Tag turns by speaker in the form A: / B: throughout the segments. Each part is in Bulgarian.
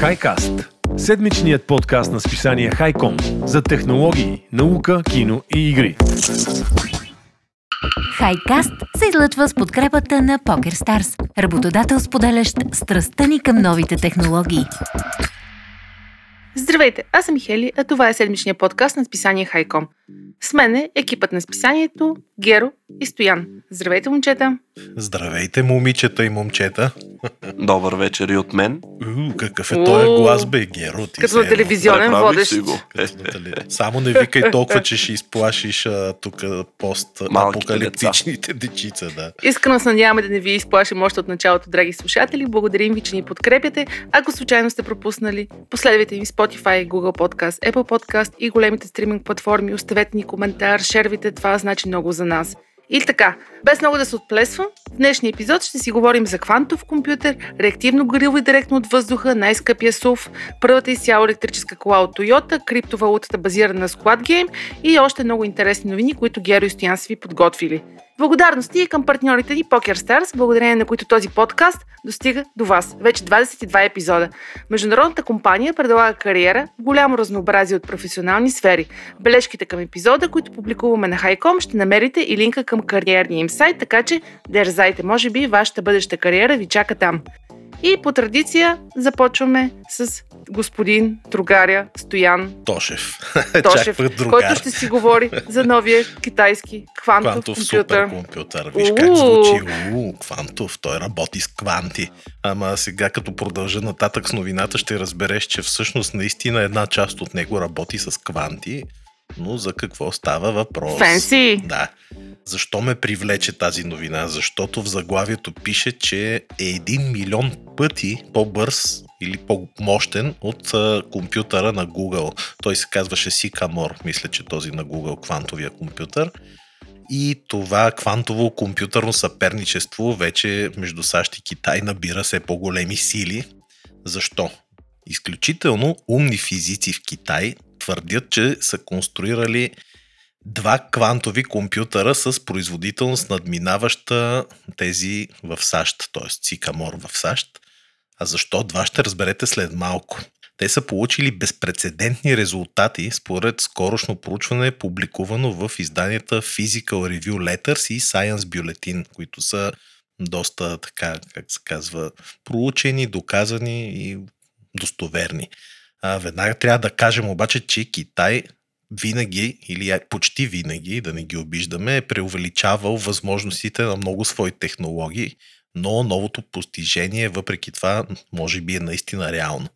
A: Хайкаст – седмичният подкаст на списание Хайком за технологии, наука, кино и игри.
B: Хайкаст се излъчва с подкрепата на PokerStars, работодател споделящ страстта ни към новите технологии.
C: Здравейте, аз съм Михели, а това е седмичният подкаст на списание Хайком. С мен е екипът на списанието Геро и Стоян. Здравейте, момчета!
D: Здравейте, момичета и момчета!
E: Добър вечер и от мен.
D: У, какъв е този глас, бе, Геро?
C: Ти Като на телевизионен
E: Преправих
C: водещ.
E: си го.
D: Само не викай толкова, че ще изплашиш тук пост-апокалиптичните дечица, да.
C: Искрено се надяваме да не ви изплашим още от началото, драги слушатели. Благодарим ви, че ни подкрепяте. Ако случайно сте пропуснали, последвайте ни Spotify, Google Podcast, Apple Podcast и големите стриминг платформи. Оставете ни коментар, шервите, това значи много за нас. И така, без много да се отплесвам, в днешния епизод ще си говорим за квантов компютър, реактивно гориво и директно от въздуха, най-скъпия СУВ, първата изцяло електрическа кола от Toyota, криптовалутата базирана на Squad Game и още много интересни новини, които Геро и Стоян са ви подготвили. Благодарности и към партньорите ни PokerStars, благодарение на които този подкаст достига до вас. Вече 22 епизода. Международната компания предлага кариера в голямо разнообразие от професионални сфери. Бележките към епизода, които публикуваме на Хайком, ще намерите и линка към кариерния им сайт, така че дерзайте, може би вашата бъдеща кариера ви чака там. И по традиция започваме с господин другаря Стоян
D: Тошев.
C: Тошев, който ще си говори за новия китайски квантов,
D: Квантов
C: компютър.
D: суперкомпютър. Виж
C: Уу.
D: как звучи. У, квантов. Той работи с кванти. Ама сега като продължа нататък с новината, ще разбереш, че всъщност наистина една част от него работи с кванти. Но за какво става въпрос?
C: Фенси!
D: Да. Защо ме привлече тази новина? Защото в заглавието пише, че е 1 милион пъти по-бърз или по-мощен от а, компютъра на Google. Той се казваше Sycamore, мисля, че този на Google квантовия компютър. И това квантово компютърно съперничество вече между САЩ и Китай набира все по-големи сили. Защо? Изключително умни физици в Китай твърдят, че са конструирали два квантови компютъра с производителност надминаваща тези в САЩ, т.е. Сикамор в САЩ. А защо два ще разберете след малко. Те са получили безпредседентни резултати според скорошно проучване, публикувано в изданията Physical Review Letters и Science Bulletin, които са доста, така, как се казва, проучени, доказани и достоверни. А, веднага трябва да кажем обаче, че Китай винаги или почти винаги, да не ги обиждаме, е преувеличавал възможностите на много свои технологии, но новото постижение въпреки това може би е наистина реално.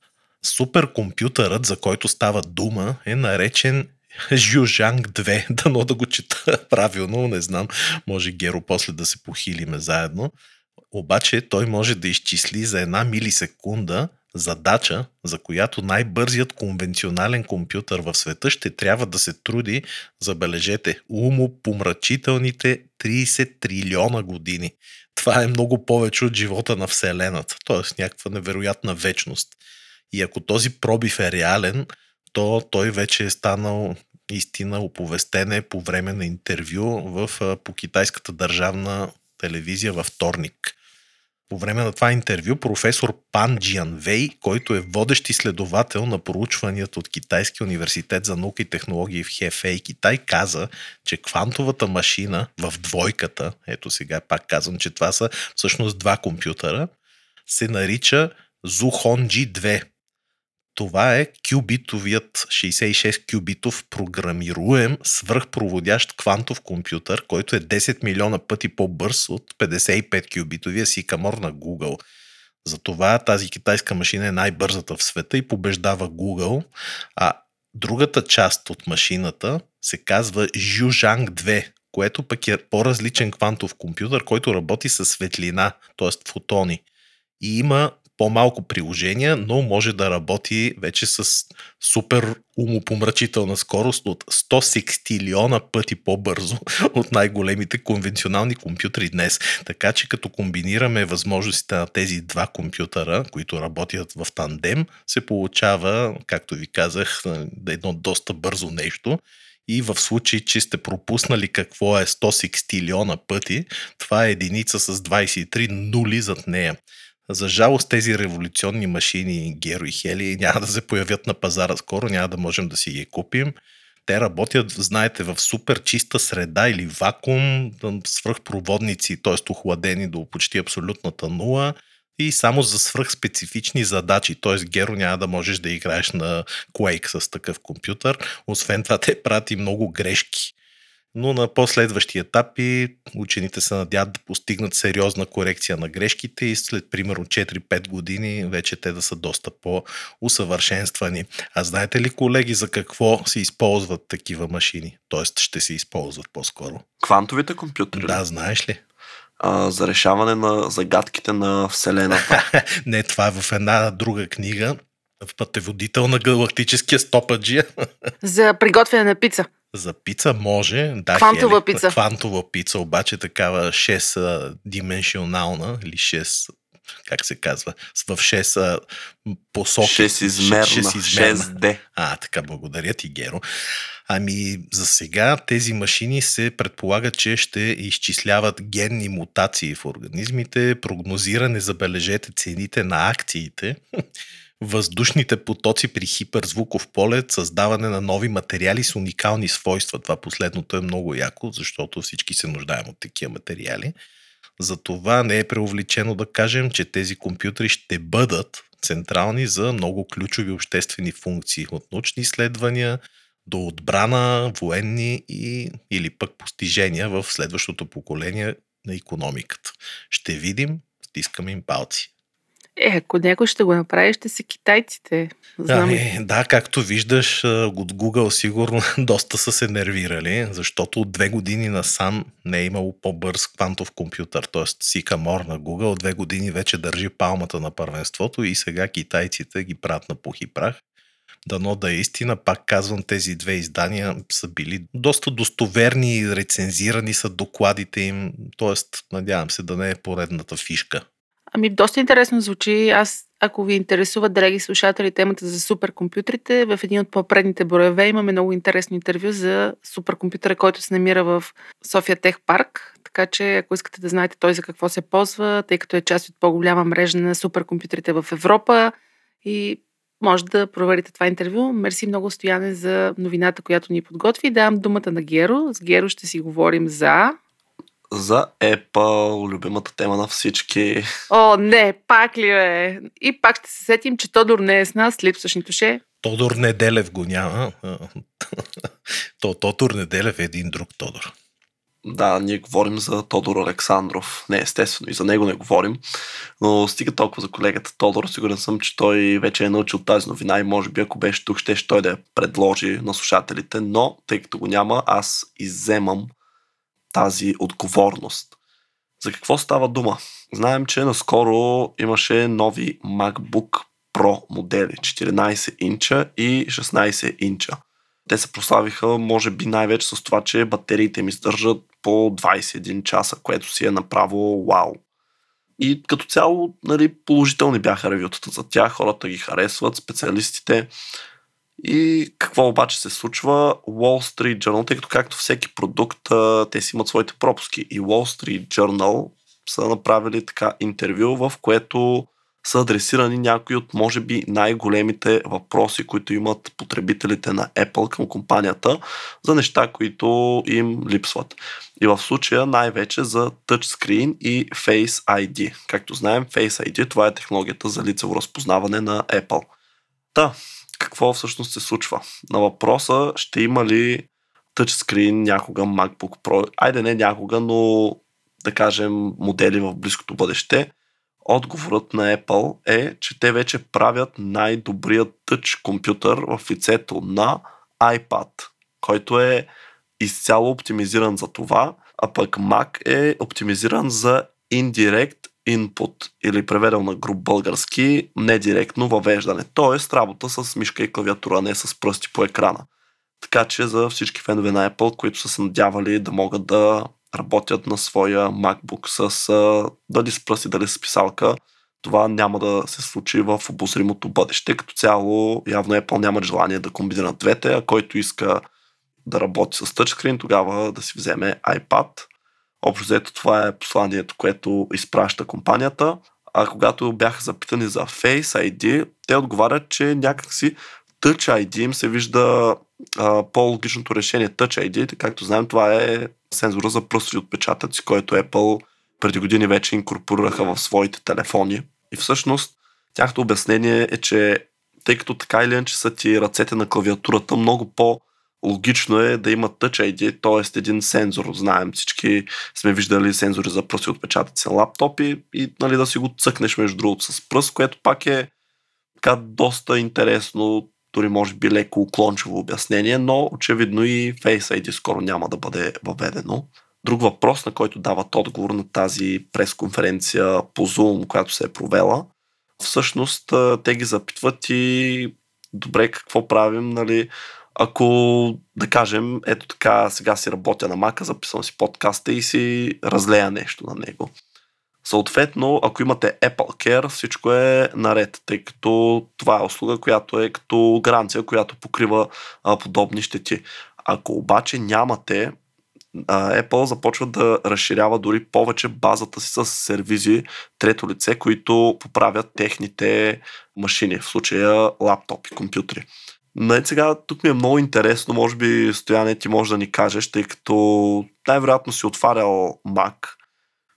D: Суперкомпютърът, за който става дума, е наречен Жюжанг 2. Дано да го чета правилно, не знам. Може Геро после да се похилиме заедно. Обаче той може да изчисли за една милисекунда задача, за която най-бързият конвенционален компютър в света ще трябва да се труди, забележете, умопомрачителните 30 трилиона години. Това е много повече от живота на Вселената, т.е. някаква невероятна вечност. И ако този пробив е реален, то той вече е станал истина оповестене по време на интервю в, по китайската държавна телевизия във вторник. По време на това интервю професор Пан Джиан Вей, който е водещ изследовател на проучванията от Китайския университет за наука и технологии в Хефей, Китай, каза, че квантовата машина в двойката, ето сега пак казвам, че това са всъщност два компютъра, се нарича Zuhonji 2. Това е кюбитовият 66 кюбитов програмируем свръхпроводящ квантов компютър, който е 10 милиона пъти по-бърз от 55 кюбитовия Сикамор на Google. Затова тази китайска машина е най-бързата в света и побеждава Google, а другата част от машината се казва Zhuzhang 2, което пък е по-различен квантов компютър, който работи с светлина, т.е. фотони. И има по-малко приложения, но може да работи вече с супер умопомрачителна скорост от 100 секстилиона пъти по-бързо от най-големите конвенционални компютри днес. Така че като комбинираме възможностите на тези два компютъра, които работят в тандем, се получава, както ви казах, едно доста бързо нещо. И в случай, че сте пропуснали какво е 100 секстилиона пъти, това е единица с 23 нули зад нея. За жалост тези революционни машини Геро и Хели няма да се появят на пазара скоро, няма да можем да си ги купим. Те работят, знаете, в супер чиста среда или вакуум, свръхпроводници, т.е. охладени до почти абсолютната нула и само за свръхспецифични задачи. Т.е. Геро няма да можеш да играеш на Quake с такъв компютър. Освен това, те прати много грешки но на последващи етапи учените се надяват да постигнат сериозна корекция на грешките и след примерно 4-5 години вече те да са доста по-усъвършенствани. А знаете ли, колеги, за какво се използват такива машини? Тоест ще се използват по-скоро.
E: Квантовите компютри?
D: Да, знаеш ли?
E: А, за решаване на загадките на Вселената.
D: Не, това е в една друга книга. В пътеводител на галактическия стопаджия.
C: За приготвяне на пица.
D: За пица може. Да,
C: квантова
D: хели,
C: пица.
D: Квантова пица, обаче такава 6-дименшионална или 6 как се казва, в 6 посоки.
E: 6 измерна, 6D.
D: А, така, благодаря ти, Геро. Ами, за сега тези машини се предполагат, че ще изчисляват генни мутации в организмите, прогнозиране, забележете, цените на акциите въздушните потоци при хиперзвуков полет, създаване на нови материали с уникални свойства. Това последното е много яко, защото всички се нуждаем от такива материали. Затова не е преувеличено да кажем, че тези компютри ще бъдат централни за много ключови обществени функции от научни изследвания до отбрана, военни и, или пък постижения в следващото поколение на економиката. Ще видим, стискаме им палци.
C: Е, ако някой ще го направи, ще са китайците.
D: Знам. Ами, да, както виждаш, от Google сигурно доста са се нервирали, защото от две години насам не е имало по-бърз квантов компютър, т.е. Sycamore на Google две години вече държи палмата на първенството и сега китайците ги правят на пух и прах. Дано да е истина, пак казвам, тези две издания са били доста достоверни и рецензирани са докладите им, т.е. надявам се да не е поредната фишка.
C: Ами, доста интересно звучи. Аз, ако ви интересуват, драги слушатели, темата за суперкомпютрите, в един от по-предните броеве имаме много интересно интервю за суперкомпютъра, който се намира в София Тех Парк. Така че, ако искате да знаете той за какво се ползва, тъй като е част от по-голяма мрежа на суперкомпютрите в Европа и може да проверите това интервю. Мерси много, Стояне, за новината, която ни подготви. Давам думата на Геро. С Геро ще си говорим за
E: за Apple, любимата тема на всички.
C: О, не, пак ли е? И пак ще се сетим, че Тодор не е с нас, липсваш ни туше.
D: Тодор Неделев го няма. То, Тодор Неделев е един друг Тодор.
E: Да, ние говорим за Тодор Александров. Не, естествено, и за него не говорим. Но стига толкова за колегата Тодор. Сигурен съм, че той вече е научил тази новина и може би ако беше тук, ще той да я предложи на слушателите. Но, тъй като го няма, аз изземам тази отговорност. За какво става дума? Знаем, че наскоро имаше нови MacBook Pro модели 14 инча и 16 инча. Те се прославиха, може би, най-вече с това, че батериите им издържат по 21 часа, което си е направо вау. И като цяло, нали, положителни бяха ревютата за тях, хората ги харесват, специалистите и какво обаче се случва? Wall Street Journal, тъй като както всеки продукт, те си имат своите пропуски. И Wall Street Journal са направили така интервю, в което са адресирани някои от, може би, най-големите въпроси, които имат потребителите на Apple към компанията за неща, които им липсват. И в случая най-вече за Touchscreen и Face ID. Както знаем, Face ID това е технологията за лицево разпознаване на Apple. Та, какво всъщност се случва. На въпроса ще има ли тъчскрин някога MacBook Pro, айде не някога, но да кажем модели в близкото бъдеще, отговорът на Apple е, че те вече правят най-добрият тъч компютър в лицето на iPad, който е изцяло оптимизиран за това, а пък Mac е оптимизиран за Indirect input или преведел на груп български, не директно въвеждане. Тоест работа с мишка и клавиатура, не с пръсти по екрана. Така че за всички фенове на Apple, които са се надявали да могат да работят на своя MacBook с дали с пръсти, дали с писалка, това няма да се случи в обозримото бъдеще. Като цяло, явно Apple няма желание да комбинират двете, а който иска да работи с тъчскрин, тогава да си вземе iPad – Общо взето това е посланието, което изпраща компанията. А когато бяха запитани за Face ID, те отговарят, че някакси Touch ID им се вижда а, по-логичното решение. Touch ID, както знаем, това е сензора за пръстови отпечатъци, който Apple преди години вече инкорпорираха в своите телефони. И всъщност тяхното обяснение е, че тъй като така или иначе са ти ръцете на клавиатурата, много по- логично е да има Touch ID, т.е. един сензор. Знаем, всички сме виждали сензори за пръсти отпечатъци на лаптопи и нали, да си го цъкнеш между другото с пръст, което пак е така доста интересно, дори може би леко уклончиво обяснение, но очевидно и Face ID скоро няма да бъде въведено. Друг въпрос, на който дават отговор на тази пресконференция по Zoom, която се е провела, всъщност те ги запитват и добре, какво правим, нали, ако, да кажем, ето така, сега си работя на мака, записвам си подкаста и си разлея нещо на него. Съответно, ако имате Apple Care, всичко е наред, тъй като това е услуга, която е като гаранция, която покрива а, подобни щети. Ако обаче нямате, а, Apple започва да разширява дори повече базата си с сервизи трето лице, които поправят техните машини, в случая лаптопи, компютри. Най- сега тук ми е много интересно, може би Стояне ти може да ни кажеш, тъй като най-вероятно си отварял Mac.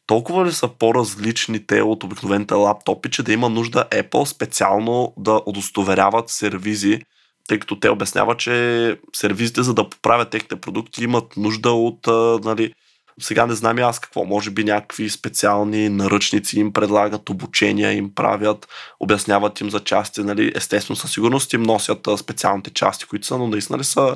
E: Толкова ли са по-различни те от обикновените лаптопи, че да има нужда Apple специално да удостоверяват сервизи, тъй като те обясняват, че сервизите, за да поправят техните продукти, имат нужда от нали, сега не знам и аз какво. Може би някакви специални наръчници им предлагат, обучения им правят, обясняват им за части. Нали? Естествено, със сигурност им носят специалните части, които са, но наистина ли са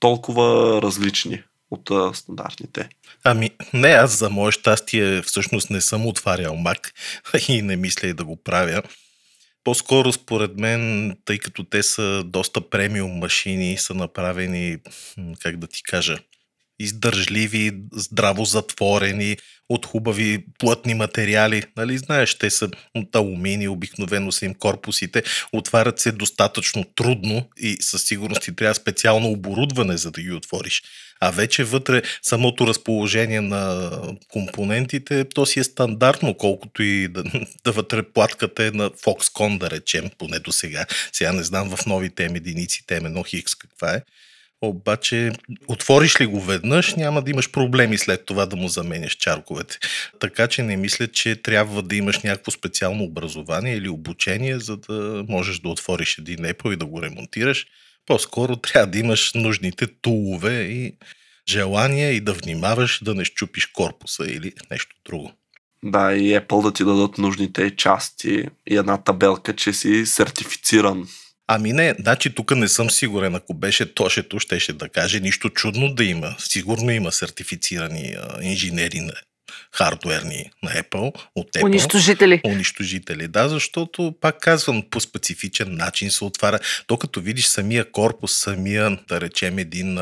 E: толкова различни от стандартните?
D: Ами, не, аз за мое щастие всъщност не съм отварял Mac и не мисля и да го правя. По-скоро според мен, тъй като те са доста премиум машини, са направени, как да ти кажа, издържливи, здраво затворени, от хубави плътни материали. Нали, знаеш, те са от алумини, обикновено са им корпусите, отварят се достатъчно трудно и със сигурност ти трябва специално оборудване, за да ги отвориш. А вече вътре самото разположение на компонентите, то си е стандартно, колкото и да, да вътре платката е на Foxconn, да речем, поне до сега. Сега не знам в новите единици, TM1 Хикс каква е. Обаче, отвориш ли го веднъж, няма да имаш проблеми след това да му заменяш чарковете. Така че не мисля, че трябва да имаш някакво специално образование или обучение, за да можеш да отвориш един Apple и да го ремонтираш. По-скоро трябва да имаш нужните тулове и желание и да внимаваш да не щупиш корпуса или нещо друго.
E: Да, и Apple да ти дадат нужните части и една табелка, че си сертифициран
D: Ами не, значи тук не съм сигурен. Ако беше Тошето, щеше да каже нищо чудно да има. Сигурно има сертифицирани а, инженери на хардуерни на Apple, от Apple.
C: Унищожители.
D: Унищожители, да, защото, пак казвам, по специфичен начин се отваря. То като видиш самия корпус, самия, да речем, един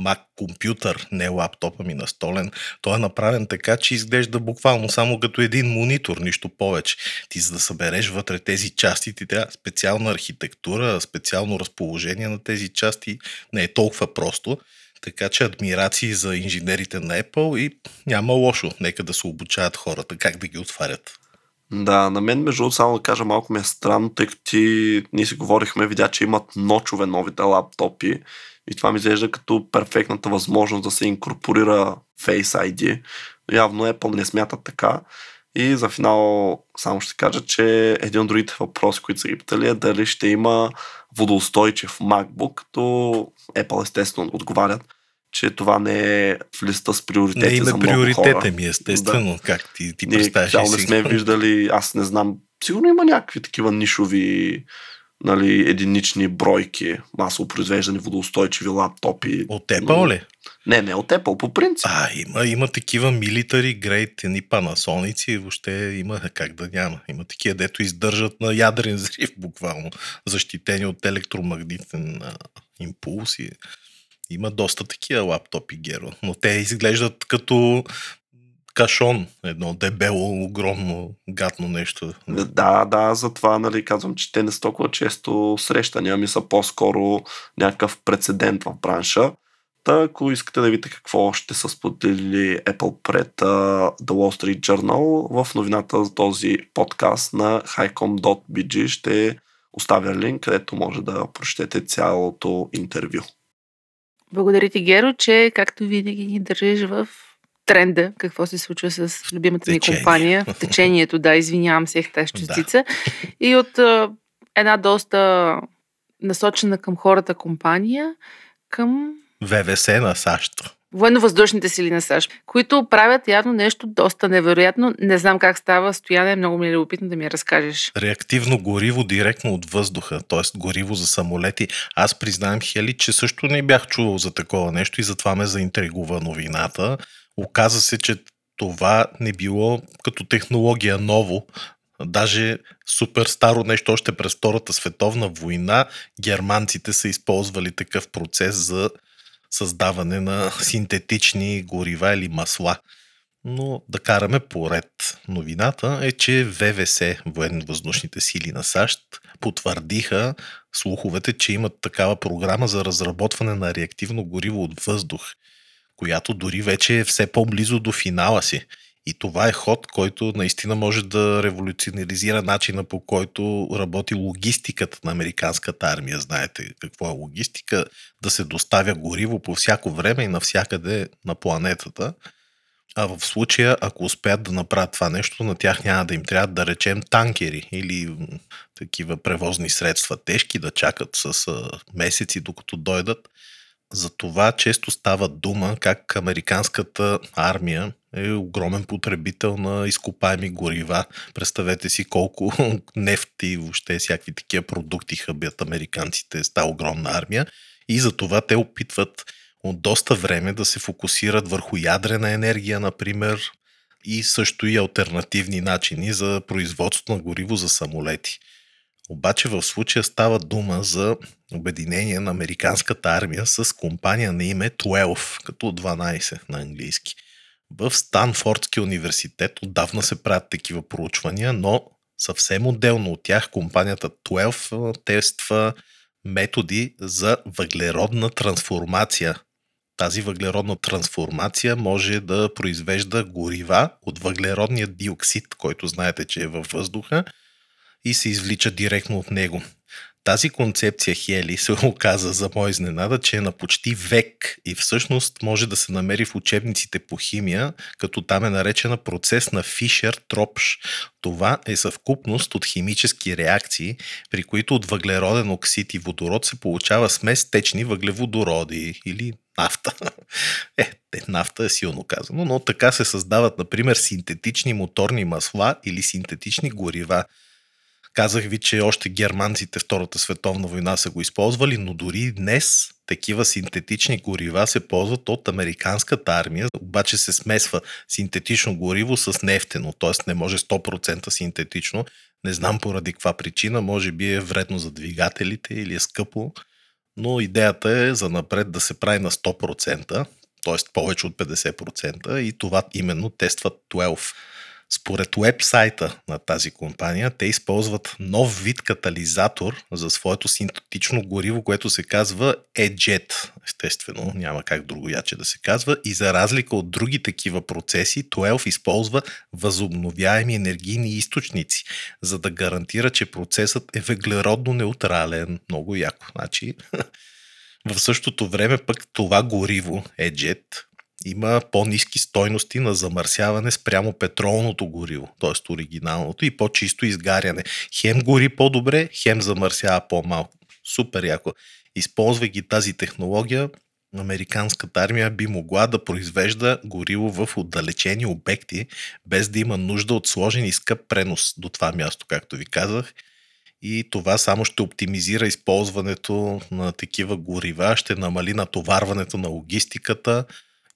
D: Mac компютър, не лаптопа ми настолен, той е направен така, че изглежда буквално само като един монитор, нищо повече. Ти за да събереш вътре тези части, ти трябва специална архитектура, специално разположение на тези части. Не е толкова просто. Така че адмирации за инженерите на Apple и няма лошо. Нека да се обучават хората как да ги отварят.
E: Да, на мен между само да кажа малко ми е странно, тъй като ти, ние си говорихме, видя, че имат ночове новите лаптопи и това ми изглежда като перфектната възможност да се инкорпорира Face ID. Явно Apple не смятат така. И за финал само ще кажа, че един от другите въпроси, които са ги питали е дали ще има водоустойчив MacBook, като Apple естествено отговарят, че това не е в листа с приоритети не, за много
D: приоритета хора. ми, естествено, да. как ти, ти представяш.
E: Ние не сме виждали, аз не знам, сигурно има някакви такива нишови нали, единични бройки, масово произвеждани водоустойчиви лаптопи.
D: От Apple ли?
E: Не, не от Apple, по принцип.
D: А, има, има такива military grade, ни панасоници, въобще има как да няма. Има такива, дето издържат на ядрен зрив, буквално, защитени от електромагнитен а, импулс. И... Има доста такива лаптопи, Геро, но те изглеждат като кашон, едно дебело, огромно, гадно нещо.
E: Да, да, затова нали, казвам, че те не са толкова често срещани, ами са по-скоро някакъв прецедент в бранша. Та, ако искате да видите какво ще са споделили Apple пред uh, The Wall Street Journal, в новината за този подкаст на highcom.bg ще оставя линк, където може да прочетете цялото интервю.
C: Благодаря ти, Геро, че както винаги ни държиш в тренда, какво се случва с любимата ни компания, в течението, да, извинявам се, тази частица. Да. И от а, една доста насочена към хората компания, към...
D: ВВС на САЩ.
C: Военно-въздушните сили на САЩ, които правят явно нещо доста невероятно. Не знам как става. Стояне, много ми е любопитно да ми разкажеш.
D: Реактивно гориво директно от въздуха, т.е. гориво за самолети. Аз признавам, Хели, че също не бях чувал за такова нещо и затова ме заинтригува новината. Оказа се, че това не било като технология ново, Даже супер старо нещо, още през Втората световна война, германците са използвали такъв процес за създаване на синтетични горива или масла. Но да караме поред. Новината е, че ВВС, военно-въздушните сили на САЩ, потвърдиха слуховете, че имат такава програма за разработване на реактивно гориво от въздух, която дори вече е все по-близо до финала си. И това е ход, който наистина може да революционализира начина по който работи логистиката на американската армия. Знаете какво е логистика? Да се доставя гориво по всяко време и навсякъде на планетата. А в случая, ако успеят да направят това нещо, на тях няма да им трябва да речем танкери или такива превозни средства тежки да чакат с месеци докато дойдат. За това често става дума как американската армия е огромен потребител на изкопаеми горива. Представете си колко нефт и въобще всякакви такива продукти хъбят американците с тази огромна армия. И за това те опитват от доста време да се фокусират върху ядрена енергия, например, и също и альтернативни начини за производство на гориво за самолети. Обаче в случая става дума за обединение на американската армия с компания на име 12, като 12 на английски. В Станфордския университет отдавна се правят такива проучвания, но съвсем отделно от тях компанията 12 тества методи за въглеродна трансформация. Тази въглеродна трансформация може да произвежда горива от въглеродния диоксид, който знаете, че е във въздуха, и се извлича директно от него. Тази концепция Хели се оказа за моя изненада, че е на почти век и всъщност може да се намери в учебниците по химия, като там е наречена процес на Фишер-Тропш. Това е съвкупност от химически реакции, при които от въглероден оксид и водород се получава смес течни въглеводороди или нафта. Е, нафта е силно казано, но така се създават, например, синтетични моторни масла или синтетични горива – Казах ви, че още германците Втората световна война са го използвали, но дори днес такива синтетични горива се ползват от американската армия, обаче се смесва синтетично гориво с нефтено, т.е. не може 100% синтетично. Не знам поради каква причина, може би е вредно за двигателите или е скъпо, но идеята е за напред да се прави на 100%, т.е. повече от 50% и това именно тестват 12. Според вебсайта на тази компания, те използват нов вид катализатор за своето синтетично гориво, което се казва E-Jet. Естествено, няма как друго яче да се казва. И за разлика от други такива процеси, 12 използва възобновяеми енергийни източници, за да гарантира, че процесът е въглеродно неутрален. Много яко. Значи, в същото време пък това гориво, E-Jet, има по-низки стойности на замърсяване спрямо петролното гориво, т.е. оригиналното и по-чисто изгаряне. Хем гори по-добре, хем замърсява по-малко. Супер яко. Използвайки тази технология, американската армия би могла да произвежда гориво в отдалечени обекти, без да има нужда от сложен и скъп пренос до това място, както ви казах. И това само ще оптимизира използването на такива горива, ще намали натоварването на логистиката,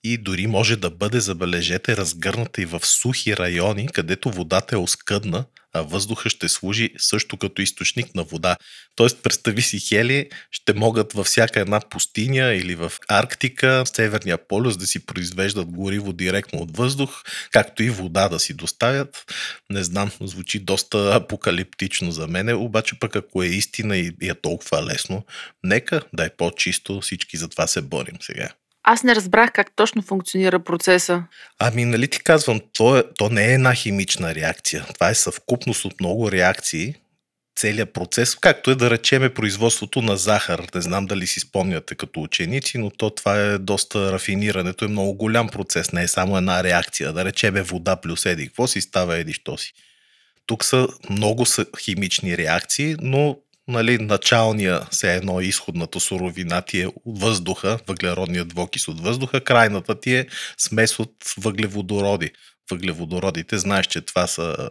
D: и дори може да бъде, забележете, разгърната и в сухи райони, където водата е оскъдна, а въздуха ще служи също като източник на вода. Тоест, представи си хели, ще могат във всяка една пустиня или в Арктика, в Северния полюс да си произвеждат гориво директно от въздух, както и вода да си доставят. Не знам, звучи доста апокалиптично за мене, обаче пък ако е истина и е толкова лесно, нека да е по-чисто, всички за това се борим сега.
C: Аз не разбрах как точно функционира процеса.
D: Ами, нали ти казвам, то, е, то не е една химична реакция. Това е съвкупност от много реакции, целият процес, както е да речеме производството на захар. Не знам дали си спомняте като ученици, но то това е доста рафинирането, е много голям процес, не е само една реакция. Да речеме вода плюс еди, какво си става еди, що си. Тук са много са химични реакции, но нали, началния, все едно изходната суровина ти е въздуха, въглеродният двокис от въздуха, крайната ти е смес от въглеводороди. Въглеводородите, знаеш, че това са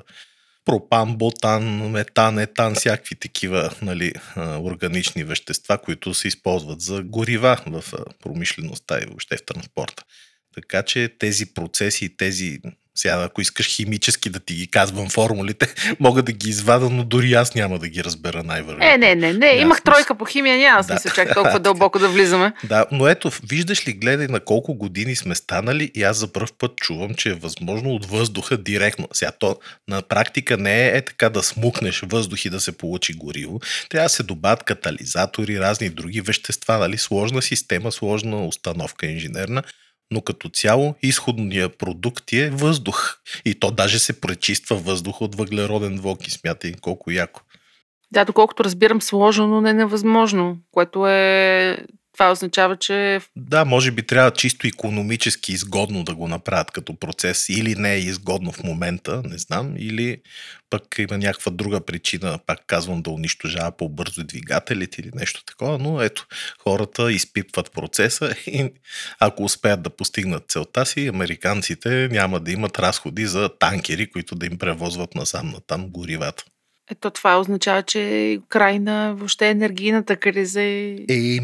D: пропан, ботан, метан, етан, всякакви такива нали, органични вещества, които се използват за горива в промишлеността и въобще в транспорта. Така че тези процеси и тези сега, ако искаш химически да ти ги казвам формулите, мога да ги извада, но дори аз няма да ги разбера най-вероятно.
C: Е, не, не, не. Няма Имах смисъл. тройка по химия, няма смисъл да. чак толкова дълбоко да влизаме.
D: Да, но ето, виждаш ли, гледай на колко години сме станали и аз за първ път чувам, че е възможно от въздуха директно. Сега то на практика не е, е така да смукнеш въздух и да се получи гориво. Трябва да се добавят катализатори, разни други вещества, нали? Сложна система, сложна установка инженерна но като цяло изходният продукт е въздух. И то даже се пречиства въздух от въглероден двоки. Смятай колко яко.
C: Да, доколкото разбирам, сложно, но не невъзможно, което е това означава, че...
D: Да, може би трябва чисто економически изгодно да го направят като процес. Или не е изгодно в момента, не знам, или пък има някаква друга причина, пак казвам, да унищожава по-бързо двигателите или нещо такова, но ето, хората изпипват процеса и ако успеят да постигнат целта си, американците няма да имат разходи за танкери, които да им превозват насам на горивата.
C: Ето това означава, че край на въобще енергийната криза е...
D: Е,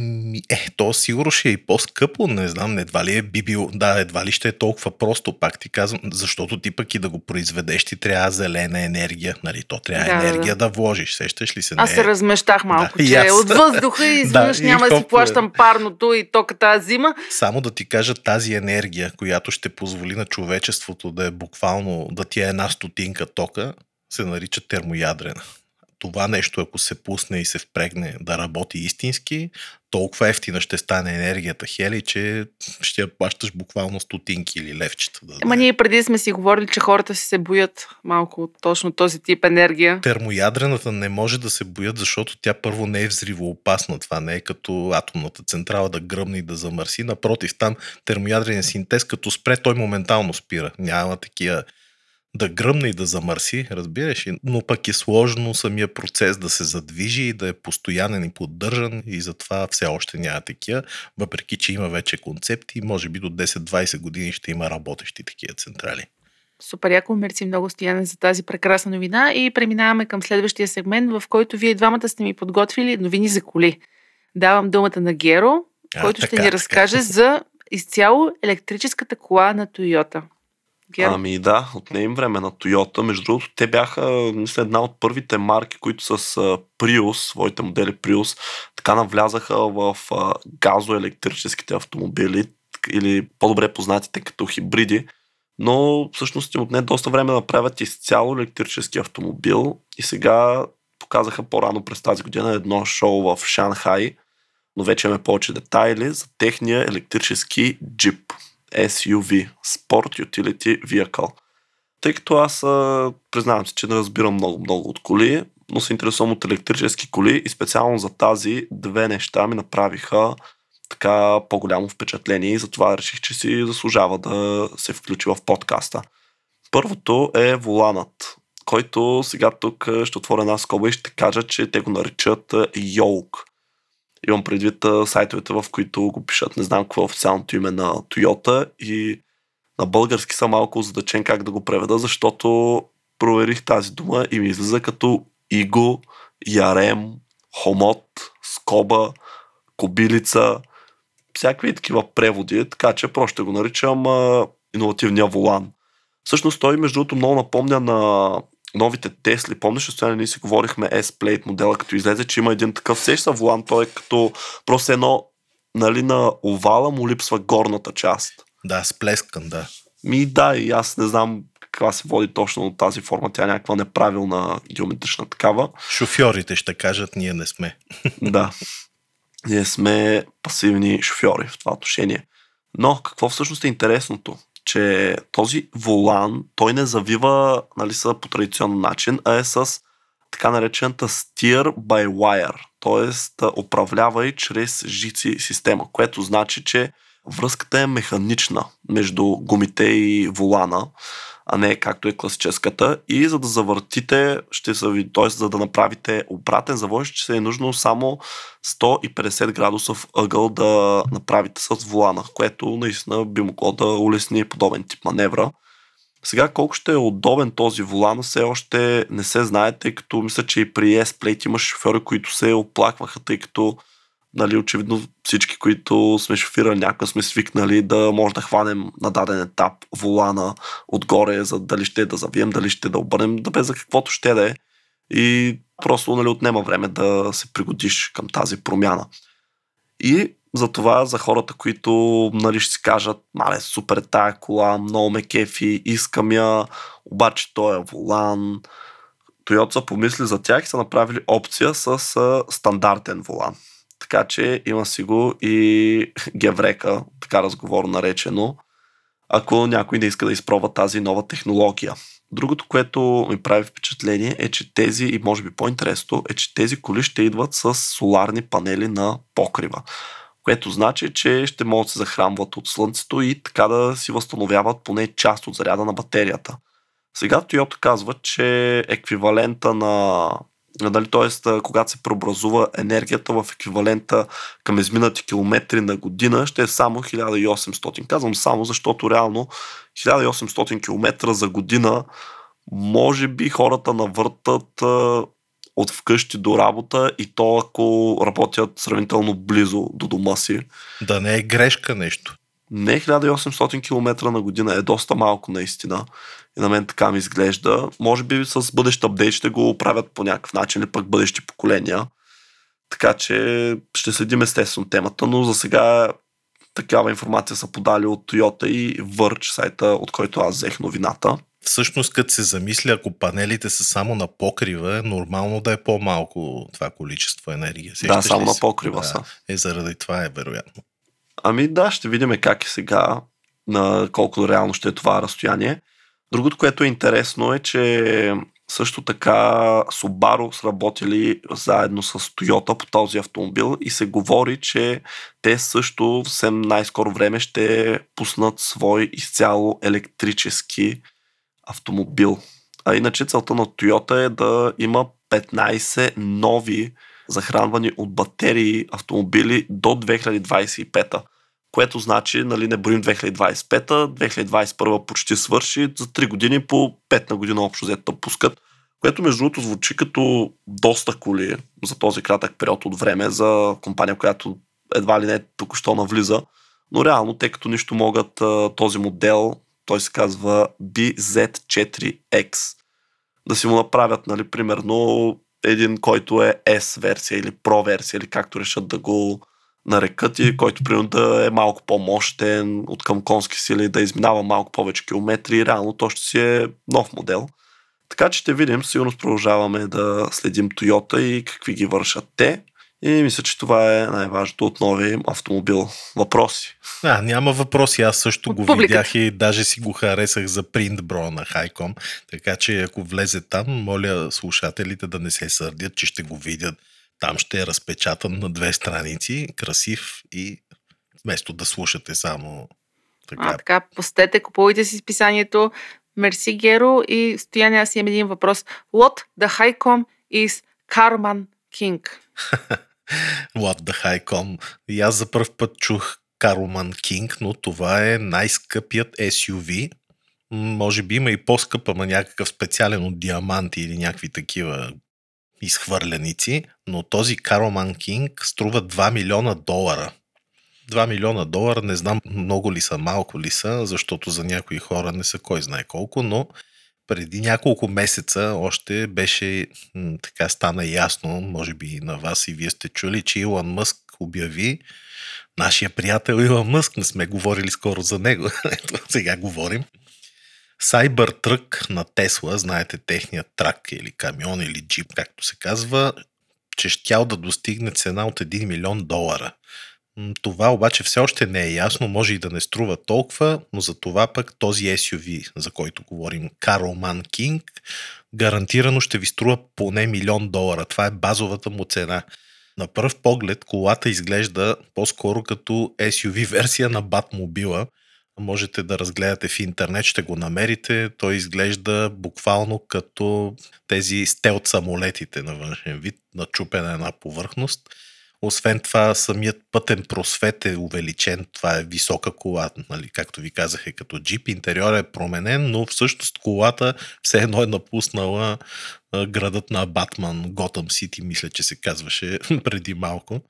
D: е, то сигурно ще е и по-скъпо, не знам, едва ли е би бил, да, едва ли ще е толкова просто, пак ти казвам, защото ти пък и да го произведеш, ти трябва зелена енергия, нали, то трябва да, енергия да. да вложиш, сещаш ли се?
C: Аз не се размещах малко, да, че аз... от въздуха и изведнъж да, няма да си плащам парното и тока тази зима.
D: Само да ти кажа тази енергия, която ще позволи на човечеството да е буквално, да ти е една стотинка тока, се нарича термоядрена. Това нещо, ако се пусне и се впрегне да работи истински, толкова ефтина ще стане енергията Хели, че ще я плащаш буквално стотинки или левчета. Да
C: Ама ние преди сме си говорили, че хората си се боят малко от точно този тип енергия.
D: Термоядрената не може да се боят, защото тя първо не е взривоопасна. Това не е като атомната централа да гръмне и да замърси. Напротив, там термоядрения синтез, като спре, той моментално спира. Няма такива да гръмне и да замърси, разбираш, но пък е сложно самия процес да се задвижи и да е постоянен и поддържан и затова все още няма такива, въпреки че има вече концепти и може би до 10-20 години ще има работещи такива централи.
C: Супер яко, мерси много Стояне за тази прекрасна новина и преминаваме към следващия сегмент, в който вие двамата сте ми подготвили новини за коли. Давам думата на Геро, който а, така, ще ни разкаже така. за изцяло електрическата кола на Тойота.
E: Гер? Ами да, отне им време на Toyota. Между другото, те бяха, мисля, една от първите марки, които с Prius, своите модели Prius, така навлязаха в газоелектрическите автомобили или по-добре познатите като хибриди. Но всъщност им отне доста време да направят изцяло електрически автомобил и сега показаха по-рано през тази година едно шоу в Шанхай, но вече имаме повече детайли за техния електрически джип. SUV, Sport Utility Vehicle. Тъй като аз признавам си, че не разбирам много, много от коли, но се интересувам от електрически коли и специално за тази две неща ми направиха така по-голямо впечатление и затова реших, че си заслужава да се включи в подкаста. Първото е воланът, който сега тук ще отворя една скоба и ще кажа, че те го наричат Йолк. Имам предвид сайтовете, в които го пишат. Не знам какво е официалното име на Toyota и на български съм малко задачен как да го преведа, защото проверих тази дума и ми излиза като иго, ярем, хомот, скоба, кобилица, всякакви такива преводи, така че просто ще го наричам а, иновативния волан. Всъщност той, между другото, много напомня на новите Тесли, помниш, че ние си говорихме S-Plate модела, като излезе, че има един такъв сеща волан, той е като просто едно, нали, на овала му липсва горната част.
D: Да, сплескан, да.
E: Ми да, и аз не знам каква се води точно от тази форма. Тя е някаква неправилна геометрична такава.
D: Шофьорите ще кажат, ние не сме.
E: Да. Ние сме пасивни шофьори в това отношение. Но какво всъщност е интересното? Че този волан, той не завива нали, са по традиционен начин, а е с така наречената steer by wire, т.е. управлява и чрез жици система, което значи, че връзката е механична между гумите и волана, а не както е класическата. И за да завъртите, ще са ви, т.е. за да направите обратен завой, ще се е нужно само 150 градусов ъгъл да направите с волана, което наистина би могло да улесни подобен тип маневра. Сега колко ще е удобен този волан, все още не се знае, тъй като мисля, че и при S-Plate има шофьори, които се оплакваха, тъй като нали, очевидно всички, които сме шофирали някакъв, сме свикнали да може да хванем на даден етап волана отгоре, за дали ще да завием, дали ще да обърнем, да бе за каквото ще да е. И просто нали, отнема време да се пригодиш към тази промяна. И за това за хората, които нали, ще си кажат, мале, супер е тая кола, много ме кефи, искам я, обаче той е волан. Toyota помисли за тях и са направили опция с стандартен волан. Така че има си го и геврека, така разговор наречено, ако някой не иска да изпробва тази нова технология. Другото, което ми прави впечатление е, че тези, и може би по-интересно, е, че тези коли ще идват с соларни панели на покрива което значи, че ще могат да се захранват от слънцето и така да си възстановяват поне част от заряда на батерията. Сега Toyota казва, че еквивалента на Дали, т.е. когато се преобразува енергията в еквивалента към изминати километри на година, ще е само 1800. Казвам само, защото реално 1800 км за година може би хората навъртат от вкъщи до работа и то ако работят сравнително близо до дома си.
D: Да не е грешка нещо.
E: Не 1800 км на година е доста малко наистина. И на мен така ми изглежда. Може би с бъдещ апдейт ще го правят по някакъв начин или пък бъдещи поколения. Така че ще следим естествено темата, но за сега такава информация са подали от Toyota и Verge, сайта, от който аз взех новината
D: всъщност, като се замисля, ако панелите са само на покрива, е нормално да е по-малко това количество енергия.
E: Сещаш да, само на покрива да, са.
D: Е, заради това е вероятно.
E: Ами да, ще видим как е сега, на колко реално ще е това разстояние. Другото, което е интересно е, че също така Subaru сработили заедно с Toyota по този автомобил и се говори, че те също в съвсем най-скоро време ще пуснат свой изцяло електрически автомобил. А иначе целта на Toyota е да има 15 нови захранвани от батерии автомобили до 2025 което значи, нали, не броим 2025-та, 2021 почти свърши, за 3 години по 5 на година общо взето пускат, което между другото звучи като доста коли за този кратък период от време за компания, която едва ли не току-що навлиза, но реално, тъй като нищо могат този модел той се казва BZ4X. Да си му направят, нали, примерно, един, който е S версия или Pro версия, или както решат да го нарекат и който примерно да е малко по-мощен от към конски сили, да изминава малко повече километри и реално то ще си е нов модел. Така че ще видим, сигурно продължаваме да следим Toyota и какви ги вършат те. И мисля, че това е най-важното от новия им автомобил. Въпроси?
D: А, няма въпроси. Аз също от го публиката. видях и даже си го харесах за принт бро на Хайком. Така че ако влезе там, моля слушателите да не се сърдят, че ще го видят. Там ще е разпечатан на две страници, красив и вместо да слушате само
C: така. А, така, постете, купувайте си списанието. Мерси, Геро. И Стояне, аз имам един въпрос. What the Highcom is Carman King?
D: What the Highcom. И аз за първ път чух Каруман Кинг, но това е най-скъпият SUV. Може би има и по-скъп, ама някакъв специален от диаманти или някакви такива изхвърляници, но този Кароман Кинг струва 2 милиона долара. 2 милиона долара, не знам много ли са, малко ли са, защото за някои хора не са кой знае колко, но преди няколко месеца още беше така стана ясно, може би на вас и вие сте чули, че Илон Мъск обяви нашия приятел Илон Мъск, не сме говорили скоро за него, сега говорим. Cybertruck на Тесла, знаете техният трак или камион или джип, както се казва, че щял да достигне цена от 1 милион долара. Това обаче все още не е ясно, може и да не струва толкова, но за това пък този SUV, за който говорим, Carroman King, гарантирано ще ви струва поне милион долара. Това е базовата му цена. На пръв поглед колата изглежда по-скоро като SUV версия на Батмобила. Можете да разгледате в интернет, ще го намерите. Той изглежда буквално като тези стелт самолетите на външен вид, начупена една повърхност. Освен това, самият пътен просвет е увеличен. Това е висока кола, нали, както ви казах, е като джип. Интериорът е променен, но всъщност колата все едно е напуснала градът на Батман, Готъм Сити, мисля, че се казваше преди малко.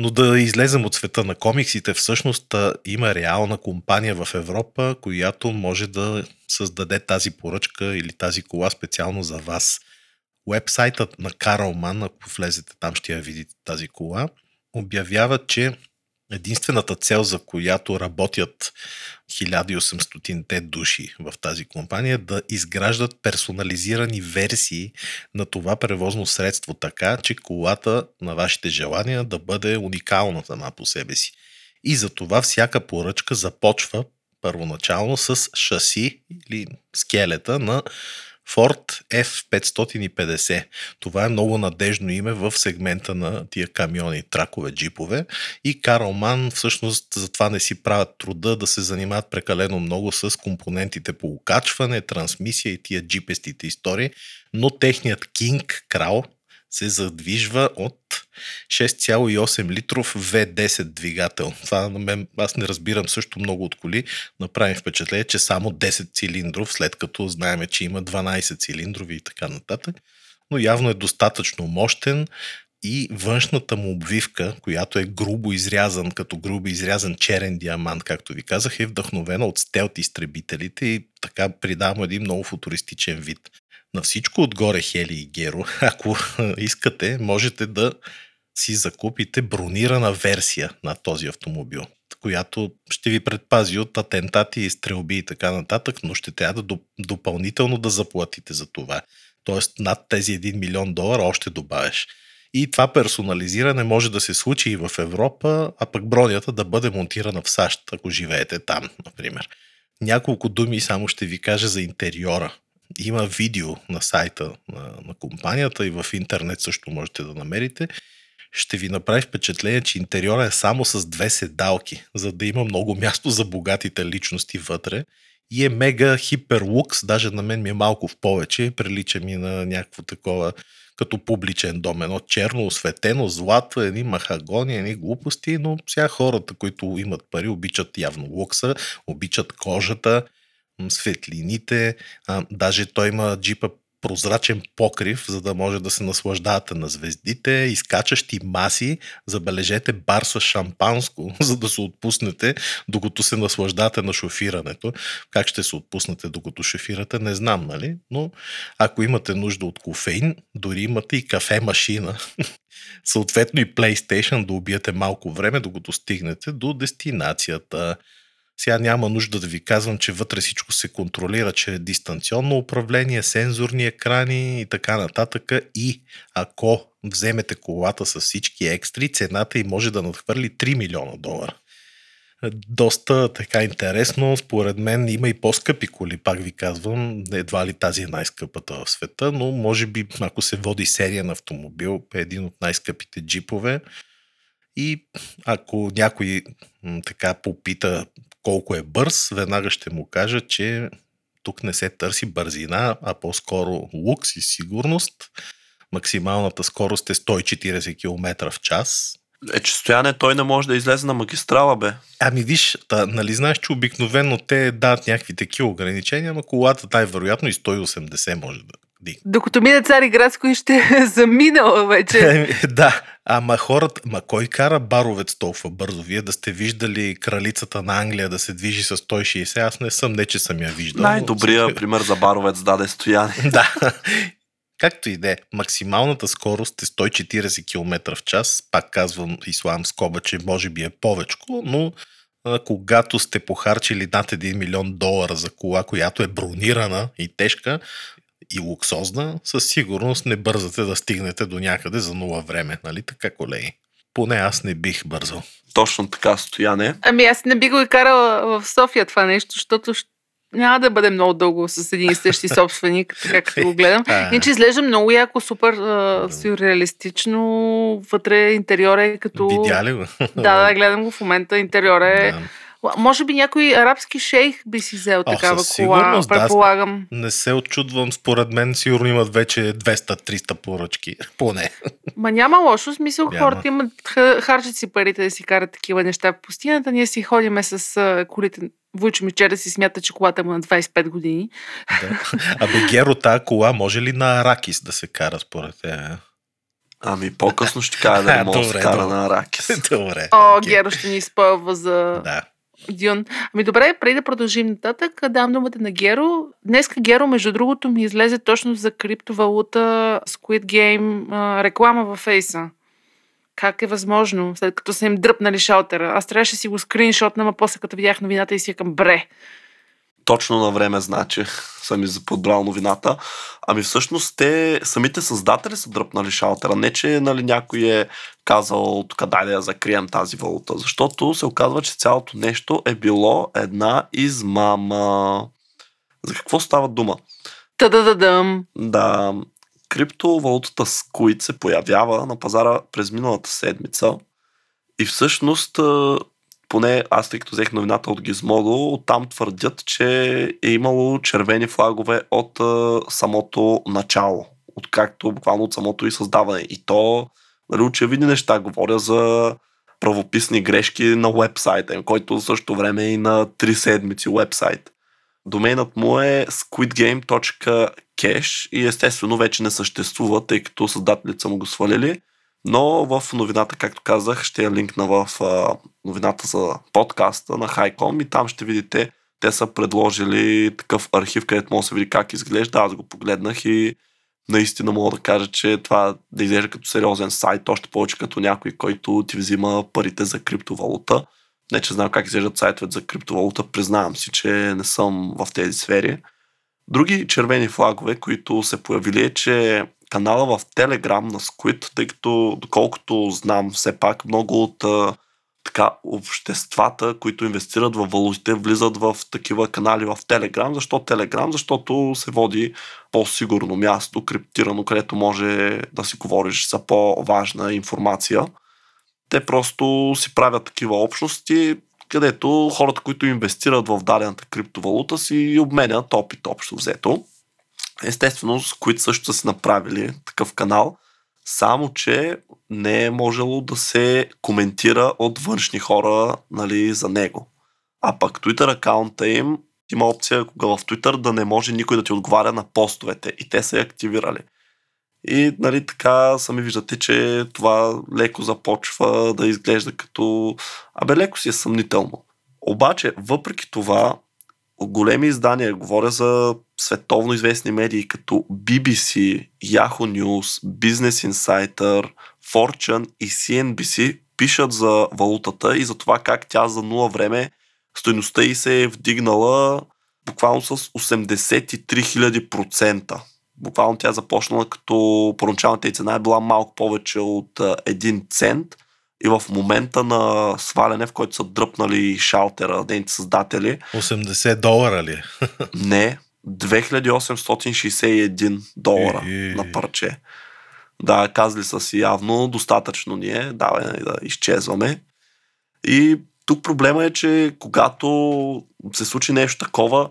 D: Но да излезем от света на комиксите, всъщност има реална компания в Европа, която може да създаде тази поръчка или тази кола специално за вас. Уебсайтът на Carlman, ако влезете там, ще я видите тази кола, обявява, че единствената цел, за която работят 1800-те души в тази компания, е да изграждат персонализирани версии на това превозно средство, така че колата на вашите желания да бъде уникална сама по себе си. И за това всяка поръчка започва първоначално с шаси или скелета на Ford F550. Това е много надежно име в сегмента на тия камиони, тракове, джипове. И Carlman всъщност затова не си правят труда да се занимават прекалено много с компонентите по окачване, трансмисия и тия джипестите истории, но техният King, крал, се задвижва от 6,8 литров V10 двигател. Това на мен, аз не разбирам също много от коли. Направим впечатление, че само 10 цилиндров, след като знаеме, че има 12 цилиндрови и така нататък. Но явно е достатъчно мощен и външната му обвивка, която е грубо изрязан, като грубо изрязан черен диамант, както ви казах, е вдъхновена от стелт изтребителите и така придава един много футуристичен вид. На всичко отгоре, Хели и Геро, ако искате, можете да си закупите бронирана версия на този автомобил, която ще ви предпази от атентати, стрелби и така нататък, но ще трябва да допълнително да заплатите за това. Тоест над тези 1 милион долара още добавяш. И това персонализиране може да се случи и в Европа, а пък бронята да бъде монтирана в САЩ, ако живеете там, например. Няколко думи само ще ви кажа за интериора. Има видео на сайта на, на компанията и в интернет също можете да намерите. Ще ви направи впечатление, че интериора е само с две седалки, за да има много място за богатите личности вътре. И е мега хиперлукс, даже на мен ми е малко в повече, прилича ми на някакво такова като публичен дом. Едно черно, осветено, злато, едни махагони, едни глупости, но сега хората, които имат пари, обичат явно лукса, обичат кожата, светлините, а, даже той има джипа прозрачен покрив, за да може да се наслаждавате на звездите, изкачащи маси, забележете бар с шампанско, за да се отпуснете, докато се наслаждавате на шофирането. Как ще се отпуснете, докато шофирате, не знам, нали? Но ако имате нужда от кофеин, дори имате и кафе машина. Съответно и PlayStation да убиете малко време, докато стигнете до дестинацията. Сега няма нужда да ви казвам, че вътре всичко се контролира, че е дистанционно управление, сензорни екрани и така нататък. И ако вземете колата с всички екстри, цената й може да надхвърли 3 милиона долара. Доста така интересно. Според мен има и по-скъпи коли, пак ви казвам. Едва ли тази е най-скъпата в света, но може би, ако се води серия на автомобил, е един от най-скъпите джипове. И ако някой така попита колко е бърз, веднага ще му кажа, че тук не се търси бързина, а по-скоро лукс и сигурност. Максималната скорост е 140 км в час.
E: Е, че стояне той не може да излезе на магистрала, бе.
D: Ами виж, та, нали знаеш, че обикновено те дават някакви такива ограничения, но колата най-вероятно и 180 може да дигне.
C: Докато мине цари градско и ще е заминала вече.
D: Да, ама хората, ма кой кара баровец толкова бързо? Вие да сте виждали кралицата на Англия да се движи с 160, аз не съм, не че съм я виждал.
E: Най-добрия пример за баровец даде стояне.
D: Да. Както и да е, максималната скорост е 140 км в час. Пак казвам ислам скоба, че може би е повечко, но а, когато сте похарчили над 1 милион долара за кола, която е бронирана и тежка и луксозна, със сигурност не бързате да стигнете до някъде за нула време. Нали така, колеги? Поне аз не бих бързал.
E: Точно така стояне.
C: Ами аз не би го и карала в София това нещо, защото няма да бъде много дълго с един и същи собственик, така като го гледам. Иначе изглежда много яко, супер а, сюрреалистично. Вътре интериор е като...
D: Видя ли го?
C: Да, да, гледам го в момента. Интериор е...
D: Да.
C: Може би някой арабски шейх би си взел
D: О,
C: такава кола,
D: сигурност, да.
C: предполагам.
D: Не се очудвам, според мен сигурно имат вече 200-300 поръчки. Поне.
C: Ма няма лошо, смисъл
D: Няма.
C: хората имат, ха- харчат си парите да си карат такива неща в пустината. Ние си ходиме с а, колите. Войчо ми вчера си смята, че колата му е на 25 години.
D: Да. Абе, Геро, тази кола може ли на Аракис да се кара според те?
E: Ами по-късно ще кажа да не мога да се кара
D: добре.
E: на Аракис.
D: Добре.
C: О,
D: окей.
C: Геро ще ни изпълва за
D: Да.
C: Дюн. Ами добре, преди да продължим нататък, дам думата на Геро. Днеска Геро, между другото, ми излезе точно за криптовалута Squid Game реклама във Фейса. Как е възможно, след като са им дръпнали шалтера? Аз трябваше си го скриншотна, ама после като видях новината и си към бре.
E: Точно на време, значи, съм подбрал новината. Ами всъщност те, самите създатели са дръпнали шалтера. Не, че нали, някой е казал, тук дай да я закрием тази валута. Защото се оказва, че цялото нещо е било една измама. За какво става дума?
C: Та-да-да-дъм.
E: Да, криптовалутата Squid се появява на пазара през миналата седмица и всъщност, поне аз тъй като взех новината от Gizmodo, оттам твърдят, че е имало червени флагове от а, самото начало, откакто буквално от самото и създаване. И то, нали, очевидни неща, говоря за правописни грешки на вебсайта им, който в същото време е и на 3 седмици вебсайт. Домейнът му е squidgame.cash и естествено вече не съществува, тъй като създателите са му го свалили. Но в новината, както казах, ще я линкна в новината за подкаста на Highcom и там ще видите, те са предложили такъв архив, където може да се види как изглежда. Аз го погледнах и наистина мога да кажа, че това да изглежда като сериозен сайт, още повече като някой, който ти взима парите за криптовалута. Не, че знам как изглеждат сайтовете за криптовалута, признавам си, че не съм в тези сфери. Други червени флагове, които се появили е, че канала в Телеграм на Squid, тъй като доколкото знам все пак много от така, обществата, които инвестират в валутите, влизат в такива канали в Телеграм. Защо Телеграм? Защото се води по-сигурно място, криптирано, където може да си говориш за по-важна информация. Те просто си правят такива общности, където хората, които инвестират в дадената криптовалута, си обменят опит общо взето. Естествено, с които също са направили такъв канал, само че не е можело да се коментира от външни хора нали, за него. А пък Twitter акаунта им има опция кога в Twitter да не може никой да ти отговаря на постовете и те са я активирали. И нали, така сами виждате, че това леко започва да изглежда като... Абе, леко си е съмнително. Обаче, въпреки това, големи издания, говоря за световно известни медии като BBC, Yahoo News, Business Insider, Fortune и CNBC пишат за валутата и за това как тя за нула време стоеността й се е вдигнала буквално с 83 000%. Буквално тя е започнала като първоначалната й цена е била малко повече от а, 1 цент и в момента на сваляне, в който са дръпнали шалтера, нейните създатели,
D: 80 долара ли?
E: не, 2861 долара
D: Е, е.
E: на парче. Да, казали са си явно, достатъчно ни е, давай нали, да изчезваме. И тук проблема е, че когато се случи нещо такова,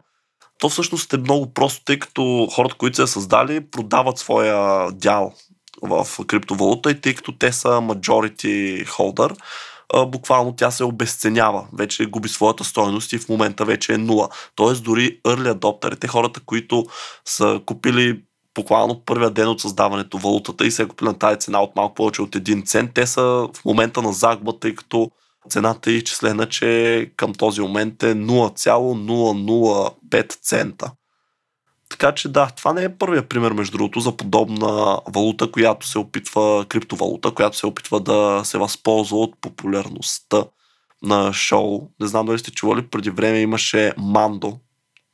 E: то всъщност е много просто, тъй като хората, които се създали, продават своя дял в криптовалута и тъй като те са majority holder, буквално тя се обесценява. Вече губи своята стоеност и в момента вече е нула. Тоест дори early adopterите, хората, които са купили буквално първия ден от създаването валутата и се е купили на тази цена от малко повече от 1 цент, те са в момента на загуба, тъй като цената е изчислена, че към този момент е 0,005 цента. Така че да, това не е първия пример, между другото, за подобна валута, която се опитва, криптовалута, която се опитва да се възползва от популярността на шоу. Не знам дали сте чували, преди време имаше Мандо,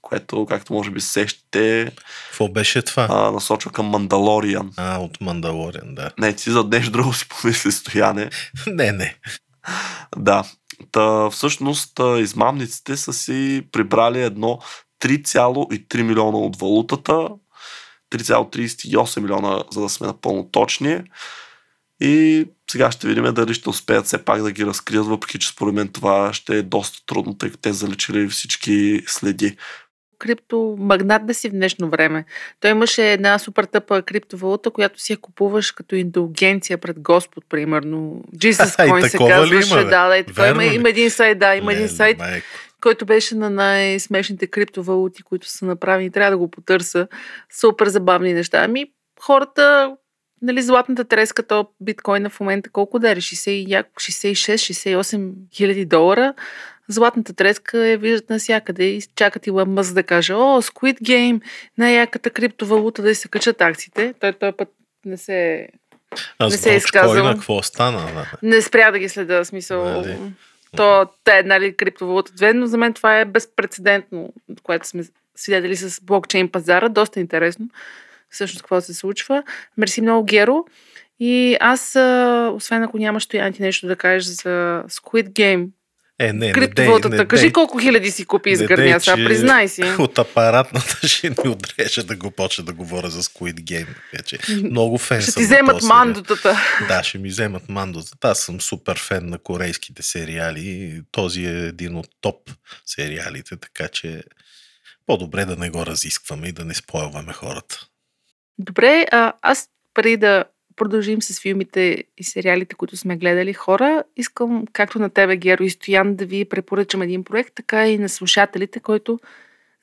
E: което, както може би се сещате,
D: Какво беше това?
E: а, насочва към Мандалориан.
D: А, от Мандалориан, да.
E: Не, ти за нещо друго си помисли, Стояне.
D: не, не.
E: Да. Та, всъщност, измамниците са си прибрали едно 3,3 милиона от валутата, 3,38 милиона, за да сме напълно точни. И сега ще видим дали ще успеят все пак да ги разкрият, въпреки че според мен това ще е доста трудно, тъй като те заличили всички следи.
C: криптомагнат да си в днешно време. Той имаше една супер тъпа криптовалута, която си я купуваш като индулгенция пред Господ, примерно. Jesus Coin се казваше.
D: има,
C: да, да, и има, има един сайт, да, има един
D: Леле,
C: сайт,
D: майко.
C: Който беше на най-смешните криптовалути, които са направени. Трябва да го потърса. Супер забавни неща. Ами, хората, нали, златната треска, то биткоина в момента колко да е? 60 и няко- 66-68 хиляди долара. Златната треска я виждат навсякъде и чакат Илон Мъск да каже, о, Squid Game, най-яката криптовалута да се качат акциите. Той този път не се...
D: А
C: не се е изказал.
D: Какво стана? Да?
C: Не спря да ги следа, смисъл...
D: Нали?
C: То, те е, нали, криптовалута две, но за мен това е безпредседентно, което сме свидетели с блокчейн пазара. Доста интересно всъщност какво се случва. Мерси много, Геро. И аз, освен ако нямаш стоянти нещо да кажеш за Squid Game,
D: Е, не, не,
C: криптовалутата,
D: дей, не,
C: кажи
D: дей.
C: колко хиляди си купи
D: Не
C: изгърня, сега признай си.
D: От апаратната ще ни отреже да го почне да говоря за Squid Game. Вече. Много фен
C: Ще
D: съм
C: ти вземат
D: този
C: мандотата.
D: Да, ще ми вземат мандотата. Аз съм супер фен на корейските сериали. Този е един от топ сериалите, така че по-добре да не го разискваме и да не спойваме хората.
C: Добре, а, аз преди да продължим с филмите и сериалите, които сме гледали хора, искам, както на тебе, Геро и Стоян, да ви препоръчам един проект, така и на слушателите, който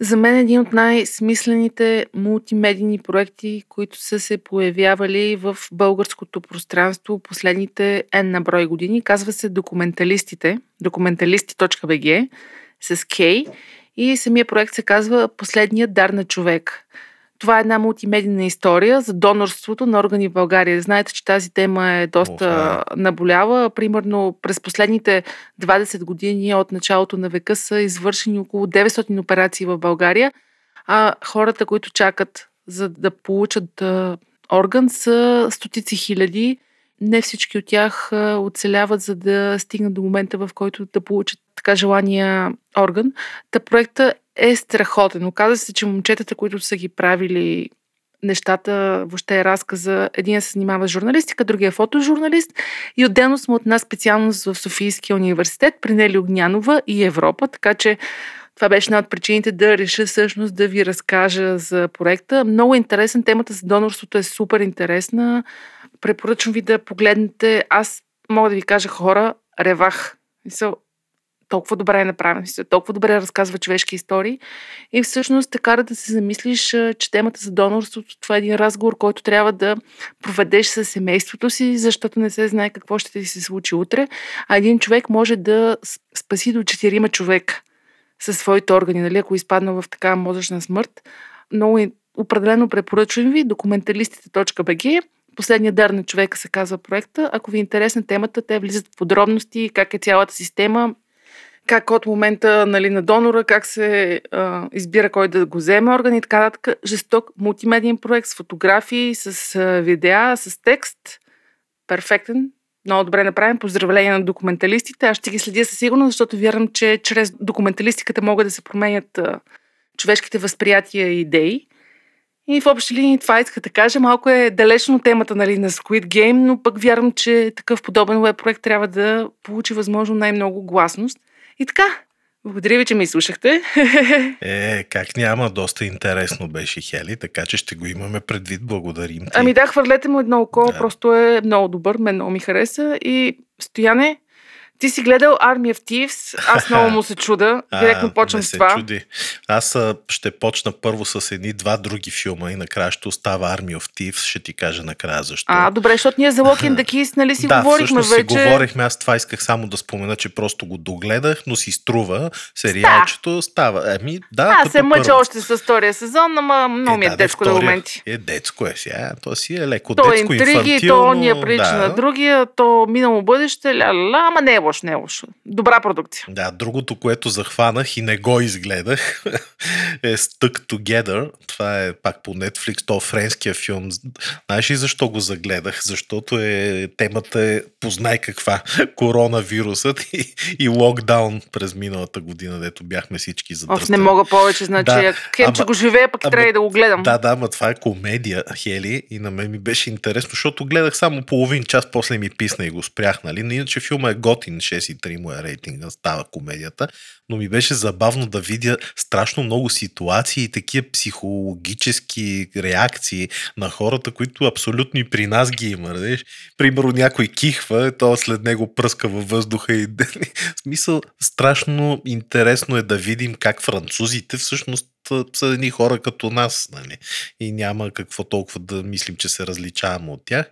C: за мен е един от най-смислените мултимедийни проекти, които са се появявали в българското пространство последните N на брой години. Казва се Документалистите, документалисти.bg с K и самия проект се казва Последният дар на човек. Това е една мултимедийна история за донорството на органи в България. Знаете, че тази тема е доста
D: Оха.
C: наболява. Примерно през последните 20 години от началото на века са извършени около 900 операции в България, а хората, които чакат за да получат орган са стотици хиляди. Не всички от тях оцеляват, за да стигнат до момента, в който да получат така желания орган. Та проекта е страхотен. Оказва се, че момчетата, които са ги правили нещата, въобще е разказа. Един се занимава с журналистика, другия е фотожурналист и отделно сме от една специалност в Софийския университет при Нели Огнянова и Европа, така че това беше една от причините да реша всъщност да ви разкажа за проекта. Много интересен. Темата за донорството е супер интересна. Препоръчвам ви да погледнете. Аз мога да ви кажа хора, ревах. Толкова добре е направен, толкова добре разказва човешки истории. И всъщност те кара да се замислиш, че темата за донорството, това е един разговор, който трябва да проведеш с семейството си, защото не се знае какво ще ти се случи утре. А един човек може да спаси до четирима човека със своите органи, нали, ако изпадна в такава мозъчна смърт. Много е- определено препоръчвам ви документалистите.bg Последният дар на човека се казва проекта. Ако ви е интересна темата, те влизат в подробности, как е цялата система, как от момента нали, на донора, как се а, избира кой да го вземе орган и така нататък. Жесток мултимедиен проект с фотографии, с а, видеа, с текст. Перфектен. Много добре направен. Поздравления на документалистите. Аз ще ги следя със сигурност, защото вярвам, че чрез документалистиката могат да се променят а, човешките възприятия и идеи. И в общи линии това иска да кажа. Малко е далечно темата нали, на Squid Game, но пък вярвам, че такъв подобен веб проект трябва да получи възможно най-много гласност. И така, благодаря ви, че ме изслушахте.
D: Е, как няма, доста интересно беше Хели, така че ще го имаме предвид. Благодарим ти.
C: Ами да, хвърлете му едно око,
D: Да.
C: просто е много добър, мен много ми хареса. И Стояне, ти си гледал Army of Thieves, аз много му се чуда. Директно почвам
D: не
C: с това.
D: Чуди. Аз а, ще почна първо с едни два други филма и накрая ще остава Army of Thieves. Ще ти кажа накрая защо.
C: А, добре, защото ние за Lock and the Keys, нали си
D: да,
C: говорихме вече.
D: си говорихме. Аз това исках само да спомена, че просто го догледах, но си струва. Сериалчето става. Еми, да,
C: Аз се мъча още с втория сезон, ама много ми е,
D: да,
C: детско до
D: втория
C: моменти.
D: Е, детско е сега. То си е леко
C: То е
D: детско,
C: интриги,
D: инфантилно.
C: то ония прилича
D: да.
C: на другия, то минало бъдеще, ля, ля, ля, ама не е лошо. не е лошо. Добра продукция.
D: Да, другото, което захванах и не го изгледах е Stuck Together. Това е пак по Netflix, то френския филм. Знаеш ли защо го загледах? Защото е, темата е познай каква. Коронавирусът и, и локдаун през миналата година, дето бяхме всички задръстени.
C: Оф, не мога повече, значи,
D: Да,
C: хем, че го живея, пък
D: ама-
C: трябва и да го гледам.
D: Да, да, ма това е комедия, Хели, и на мен ми беше интересно, защото гледах само половин час, после ми писна и го спрях, нали? Но иначе филма е готин, 6,3 му е рейтинга, става комедията, но ми беше забавно да видя страшно много ситуации и такива психологически реакции на хората, които абсолютно и при нас ги има. Нали? Примерно някой кихва, то след него пръска във въздуха и смисъл страшно интересно е да видим как французите всъщност са едни хора като нас, нали? И няма какво толкова да мислим, че се различаваме от тях.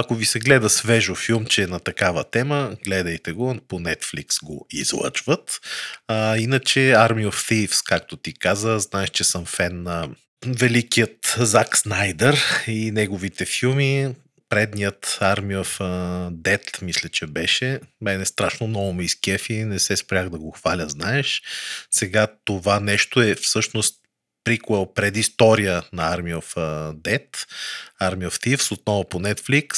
D: Ако ви се гледа свежо филмче на такава тема, гледайте го, по Netflix го излъчват. А, иначе Army of Thieves, както ти каза, знаеш, че съм фен на великият Зак Снайдер и неговите филми. Предният Army of Dead, мисля, че беше. Мене страшно много ме изкефи, не се спрях да го хваля, знаеш. Сега това нещо е всъщност приквел, предистория на Army of Dead, Army of Thieves, отново по Netflix.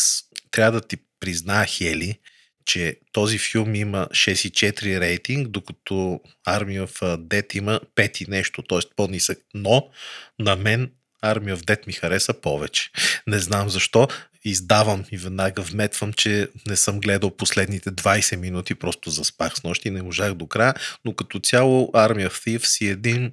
D: Трябва да ти призная, Хели, че този филм има 6,4 рейтинг, докато Army of Dead има 5 и нещо, т.е. по-нисък. Но на мен Army of Dead ми хареса повече. Не знам защо. Издавам и веднага вметвам, че не съм гледал последните 20 минути, просто заспах с нощи и не можах до края, но като цяло Army of Thieves си един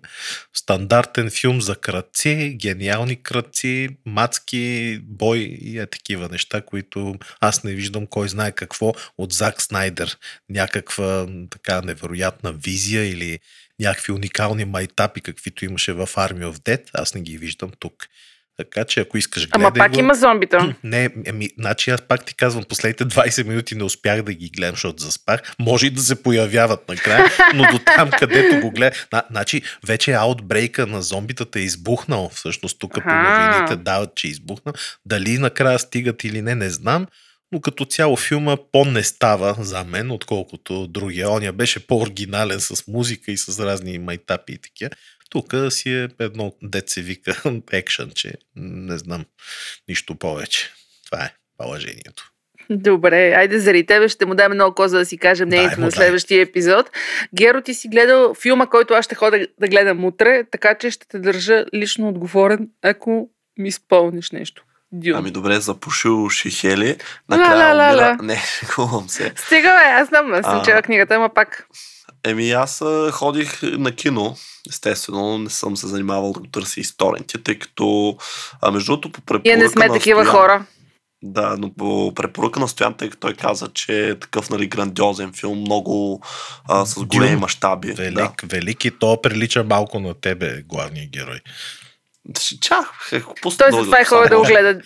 D: стандартен филм за кръци, гениални кръци, мацки, бой и е такива неща, които аз не виждам кой знае какво от Зак Снайдер. Някаква така невероятна визия или някакви уникални майтапи, каквито имаше в Army of Dead, аз не ги виждам тук. Така че ако искаш гледай
C: Ама пак
D: го.
C: има зомбита.
D: Не, ами, значи аз пак ти казвам, последните 20 минути не успях да ги гледам, защото заспах. Може и да се появяват накрая, но до там, където го гледам. На, значи, вече аутбрейка на зомбитата е избухнал. Всъщност, тук по новините дават, че е избухнал. Дали накрая стигат или не, не знам. Но като цяло филма по-не става за мен, отколкото другия. Оня беше по-оригинален с музика и с разни майтапи и такива. Тук си е едно дет се вика екшън, че не знам нищо повече. Това е положението.
C: Добре, айде заради тебе ще му даме много коза да си кажем мнението на следващия епизод. Геро, ти си гледал филма, който аз ще ходя да гледам утре, така че ще те държа лично отговорен, ако ми изпълниш нещо. Дюн.
E: Ами добре, запушил Шихели.
C: Ла,
E: Накрая
C: ла, ла,
E: умира...
C: ла.
E: Не, шегувам се.
C: Стига, бе, аз знам, аз съм
E: А.
C: чела книгата, ама пак.
E: Еми аз ходих на кино. Естествено, не съм се занимавал да го търся исторенти, тъй като а, между другото по препоръка
C: Ние не сме такива
E: Стоян-
C: хора.
E: Да, но по препоръка на Стоян, тъй като той каза, че е такъв нали, грандиозен филм, много а, с големи
D: Дюн.
E: мащаби. Да.
D: Велик, велик и то прилича малко на тебе, главния герой.
E: Чах, е, пусна
C: Той
E: долу
C: затова е ходил да го гледа.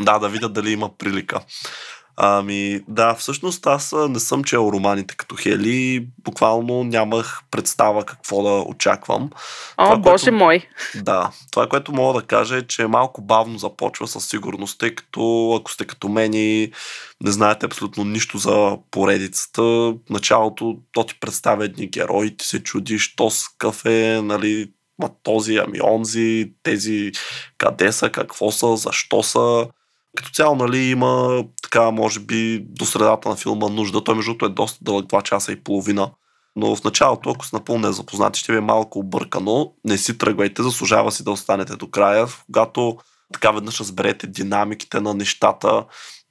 E: Да, да видя дали има прилика. Ами, да, всъщност аз не съм чел романите като Хели, буквално нямах представа какво да очаквам.
C: О,
E: Това,
C: боже
E: което-
C: мой.
E: Да, това, което мога да кажа е, че малко бавно започва със сигурност, тъй като ако сте като мен и не знаете абсолютно нищо за поредицата, в началото то ти представя едни герои, ти се чудиш, то с кафе, нали, ма този, ами онзи, тези къде са, какво са, защо са. Като цяло, нали, има така, може би, до средата на филма нужда. Той, между другото, е доста дълъг, 2 часа и половина. Но в началото, ако сте напълно незапознати, ще ви е малко объркано. Не си тръгвайте, заслужава си да останете до края. Когато така веднъж разберете динамиките на нещата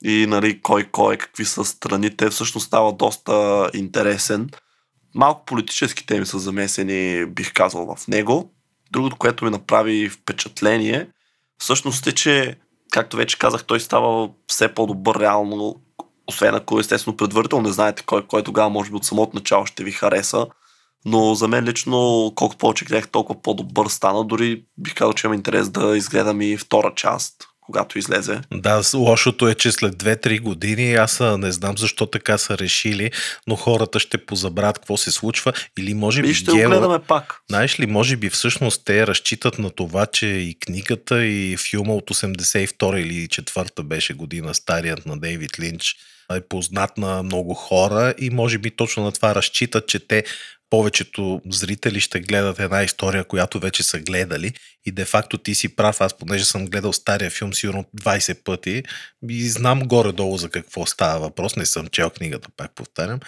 E: и нали, кой кой е, какви са страните, всъщност става доста интересен. Малко политически теми са замесени, бих казал, в него. Другото, което ми направи впечатление, всъщност е, че, както вече казах, той става все по-добър реално, освен ако естествено предварително не знаете кой, кой тогава може би от самото начало ще ви хареса. Но за мен лично, колко повече гледах, толкова по-добър стана. Дори бих казал, че имам интерес да изгледам и втора част, когато излезе.
D: Да, лошото е, че след 2-3 години аз не знам защо така са решили, но хората ще позабравят какво се случва или може би
E: И ще
D: Гела-
E: гледаме пак.
D: Знаеш ли, може би всъщност те разчитат на това, че и книгата, и филма от 82 или 4 беше година, старият на Дейвид Линч, е познат на много хора и може би точно на това разчитат, че те повечето зрители ще гледат една история, която вече са гледали и де-факто ти си прав, аз понеже съм гледал стария филм сигурно 20 пъти и знам горе-долу за какво става въпрос, не съм чел книгата, пак повтарям,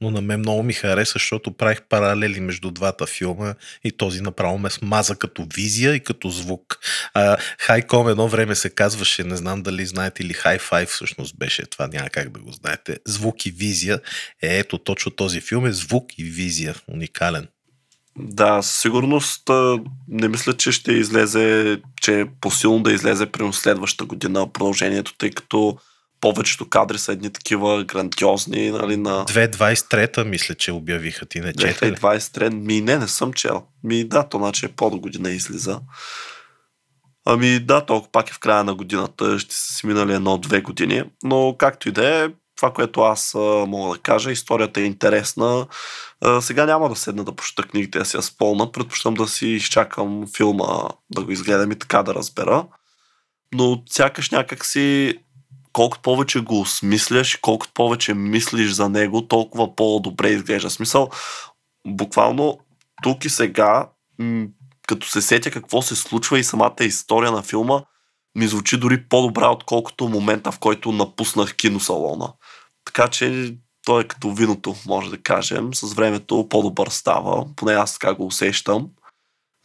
D: но на мен много ми хареса, защото правих паралели между двата филма и този направо ме смаза като визия и като звук. Хайком едно време се казваше, не знам дали знаете или Hi-Fi всъщност беше, това няма как да го знаете. Звук и визия. Е, ето точно този филм е звук и визия. Уникален.
E: Да, със сигурност не мисля, че ще излезе, че е посилно да излезе при следващата година продължението, тъй като повечето кадри са едни такива грандиозни, нали, на...
D: 2023-та мисля, че обявиха ти на 4.
E: 2023 ми не, не съм чел. Ми да, то значи е по до година излиза. Ами да, толкова пак е в края на годината, ще са си минали едно-две години, но както и да е, това, което аз а, мога да кажа, историята е интересна. А, сега няма да седна да прочета книгите, да си я спълна. Предпочитам да си изчакам филма, да го изгледам и така да разбера. Но сякаш някак си колкото повече го осмисляш, колкото повече мислиш за него, толкова по-добре изглежда. Смисъл, буквално тук и сега, като се сетя какво се случва и самата история на филма, ми звучи дори по-добра, отколкото момента, в който напуснах киносалона. Така че той е като виното, може да кажем. С времето по-добър става, поне аз така го усещам.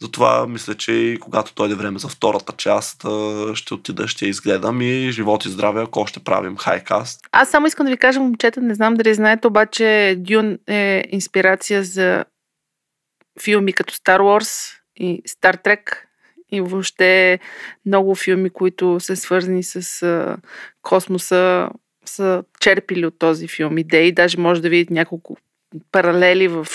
E: Затова мисля, че и когато дойде време за втората част, ще отида, ще изгледам и живот и здраве, ако ще правим хайкаст.
C: Аз само искам да ви кажа, момчета, не знам дали знаете, обаче Дюн е инспирация за филми като Star Wars и Star Trek и въобще много филми, които са свързани с космоса, са черпили от този филм идеи. Даже може да видите няколко паралели в,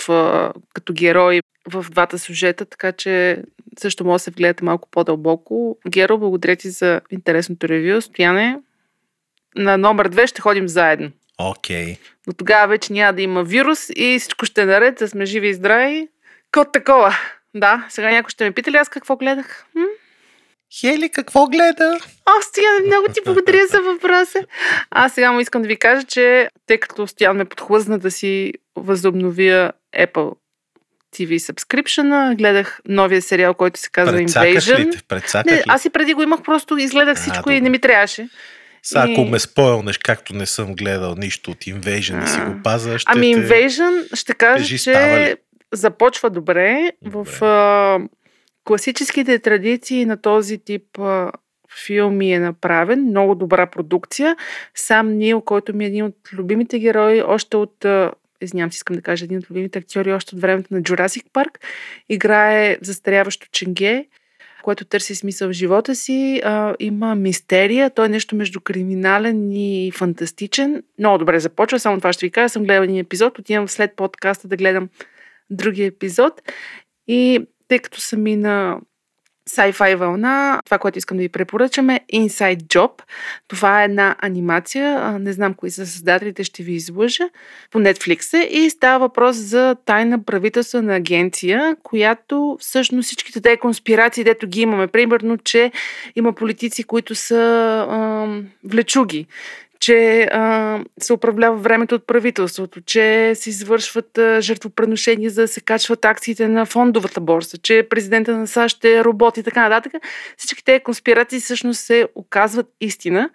C: като герои в двата сюжета, така че също може да се вгледате малко по-дълбоко. Геро, благодаря ти за интересното ревю. Стояне, на номер две ще ходим заедно.
D: Окей. Okay.
C: Но тогава вече няма да има вирус и всичко ще е наред, да сме живи и здрави. Кот такова. Да, сега някой ще ме пита ли аз какво гледах? М?
D: Хели, какво гледа?
C: О, Стоян, много ти благодаря за въпроса. Аз сега му искам да ви кажа, че тъй като Стоян ме подхлъзна да си възобновя Apple TV subscription гледах новия сериал, който се казва Invasion.
D: Ли
C: не, аз и преди го имах, просто изгледах всичко а, и не ми трябваше.
D: Сега, ако ме спойлнеш, както не съм гледал нищо от Invasion а... и си го паза, ще
C: Ами Invasion ще кажа, че започва добре, добре. в класическите традиции на този тип а, филми е направен, много добра продукция. Сам Нил, който ми е един от любимите герои, още от извинявам си, искам да кажа, един от любимите актьори още от времето на Jurassic Парк, играе застаряващо ченге, което търси смисъл в живота си. А, има мистерия, той е нещо между криминален и фантастичен. Много добре започва, само това ще ви кажа. Съм гледал един епизод, отивам след подкаста да гледам другия епизод. И тъй като съм и на sci-fi вълна, това, което искам да ви препоръчаме е Inside Job. Това е една анимация, не знам кои са създателите, ще ви излъжа, по Netflix е и става въпрос за тайна правителствена агенция, която всъщност всичките тези конспирации, дето ги имаме, примерно, че има политици, които са а, влечуги, че а, се управлява времето от правителството, че се извършват а, жертвопреношения, за да се качват акциите на фондовата борса, че президента на САЩ е робот и така нататък. Всички тези конспирации всъщност се оказват истина.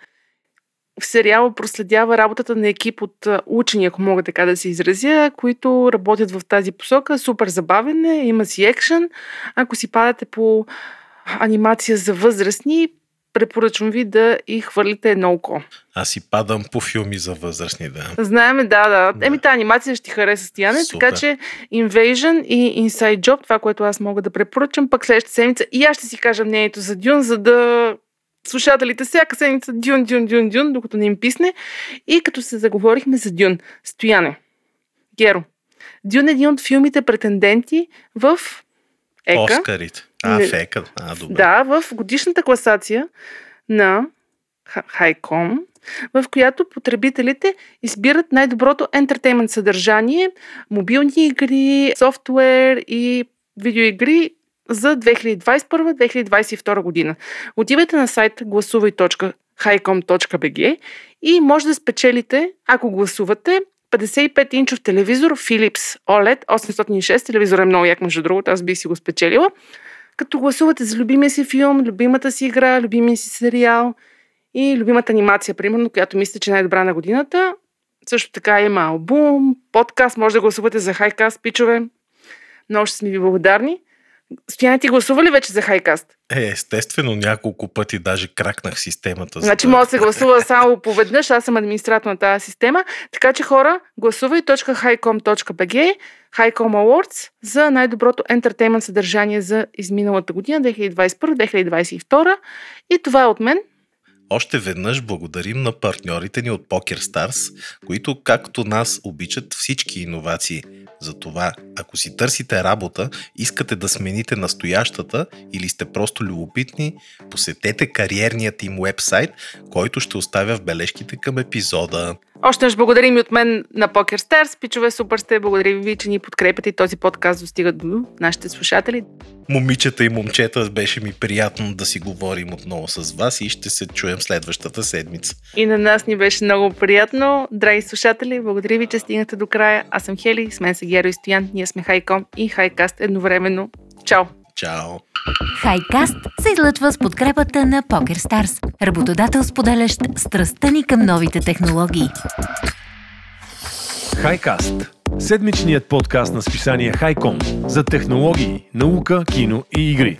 C: В сериала проследява работата на екип от учени, ако мога така да се изразя, които работят в тази посока. Супер забавен е, има си екшен. Ако си падате по анимация за възрастни, препоръчвам ви да и хвърлите едно око.
D: Аз си падам по филми за възрастни, да.
C: Знаеме, да, да. да. Еми, тази анимация ще ти хареса, Супер. така че Invasion и Inside Job, това, което аз мога да препоръчам, пък следващата седмица и аз ще си кажа мнението за Дюн, за да слушателите всяка седмица Дюн, Дюн, Дюн, Дюн, докато не им писне. И като се заговорихме за Дюн, Стояне, Геро, Дюн е един от филмите претенденти в ЕКА.
D: Оскарите. А, не, фека. А, добре.
C: Да, в годишната класация на Хайком, в която потребителите избират най-доброто ентертеймент съдържание, мобилни игри, софтуер и видеоигри за 2021-2022 година. Отивайте на сайт гласувай.com highcom.bg и може да спечелите, ако гласувате, 55-инчов телевизор Philips OLED 806. Телевизор е много як, между другото, аз бих си го спечелила. Като гласувате за любимия си филм, любимата си игра, любимия си сериал и любимата анимация, примерно, която мисля, че е най-добра на годината. Също така има албум, подкаст, може да гласувате за хайкаст, пичове. Много ще сме ви благодарни. Стояна, ти гласува ли вече за хайкаст?
D: Е, естествено, няколко пъти даже кракнах системата.
C: Значи може да се гласува само поведнъж, аз съм администратор на тази система. Така че хора, гласувай.highcom.bg Highcom Awards за най-доброто ентертеймент съдържание за изминалата година, 2021-2022. И това е от мен.
D: Още веднъж благодарим на партньорите ни от PokerStars, които както нас обичат всички иновации. Затова, ако си търсите работа, искате да смените настоящата или сте просто любопитни, посетете кариерният им вебсайт, който ще оставя в бележките към епизода.
C: Още наш благодарим и от мен на PokerStars. Пичове, супер сте. Благодарим ви, че ни подкрепяте и този подкаст достига до нашите слушатели.
D: Момичета и момчета, беше ми приятно да си говорим отново с вас и ще се чуем следващата седмица.
C: И на нас ни беше много приятно. Драги слушатели, благодаря ви, че стигнахте до края. Аз съм Хели, с мен са Геро и Стоян. Ние сме Хайком и Хайкаст едновременно. Чао!
D: Чао!
B: Хайкаст се излъчва с подкрепата на PokerStars, работодател споделящ страстта ни към новите технологии.
A: Хайкаст – седмичният подкаст на списание Хайком за технологии, наука, кино и игри.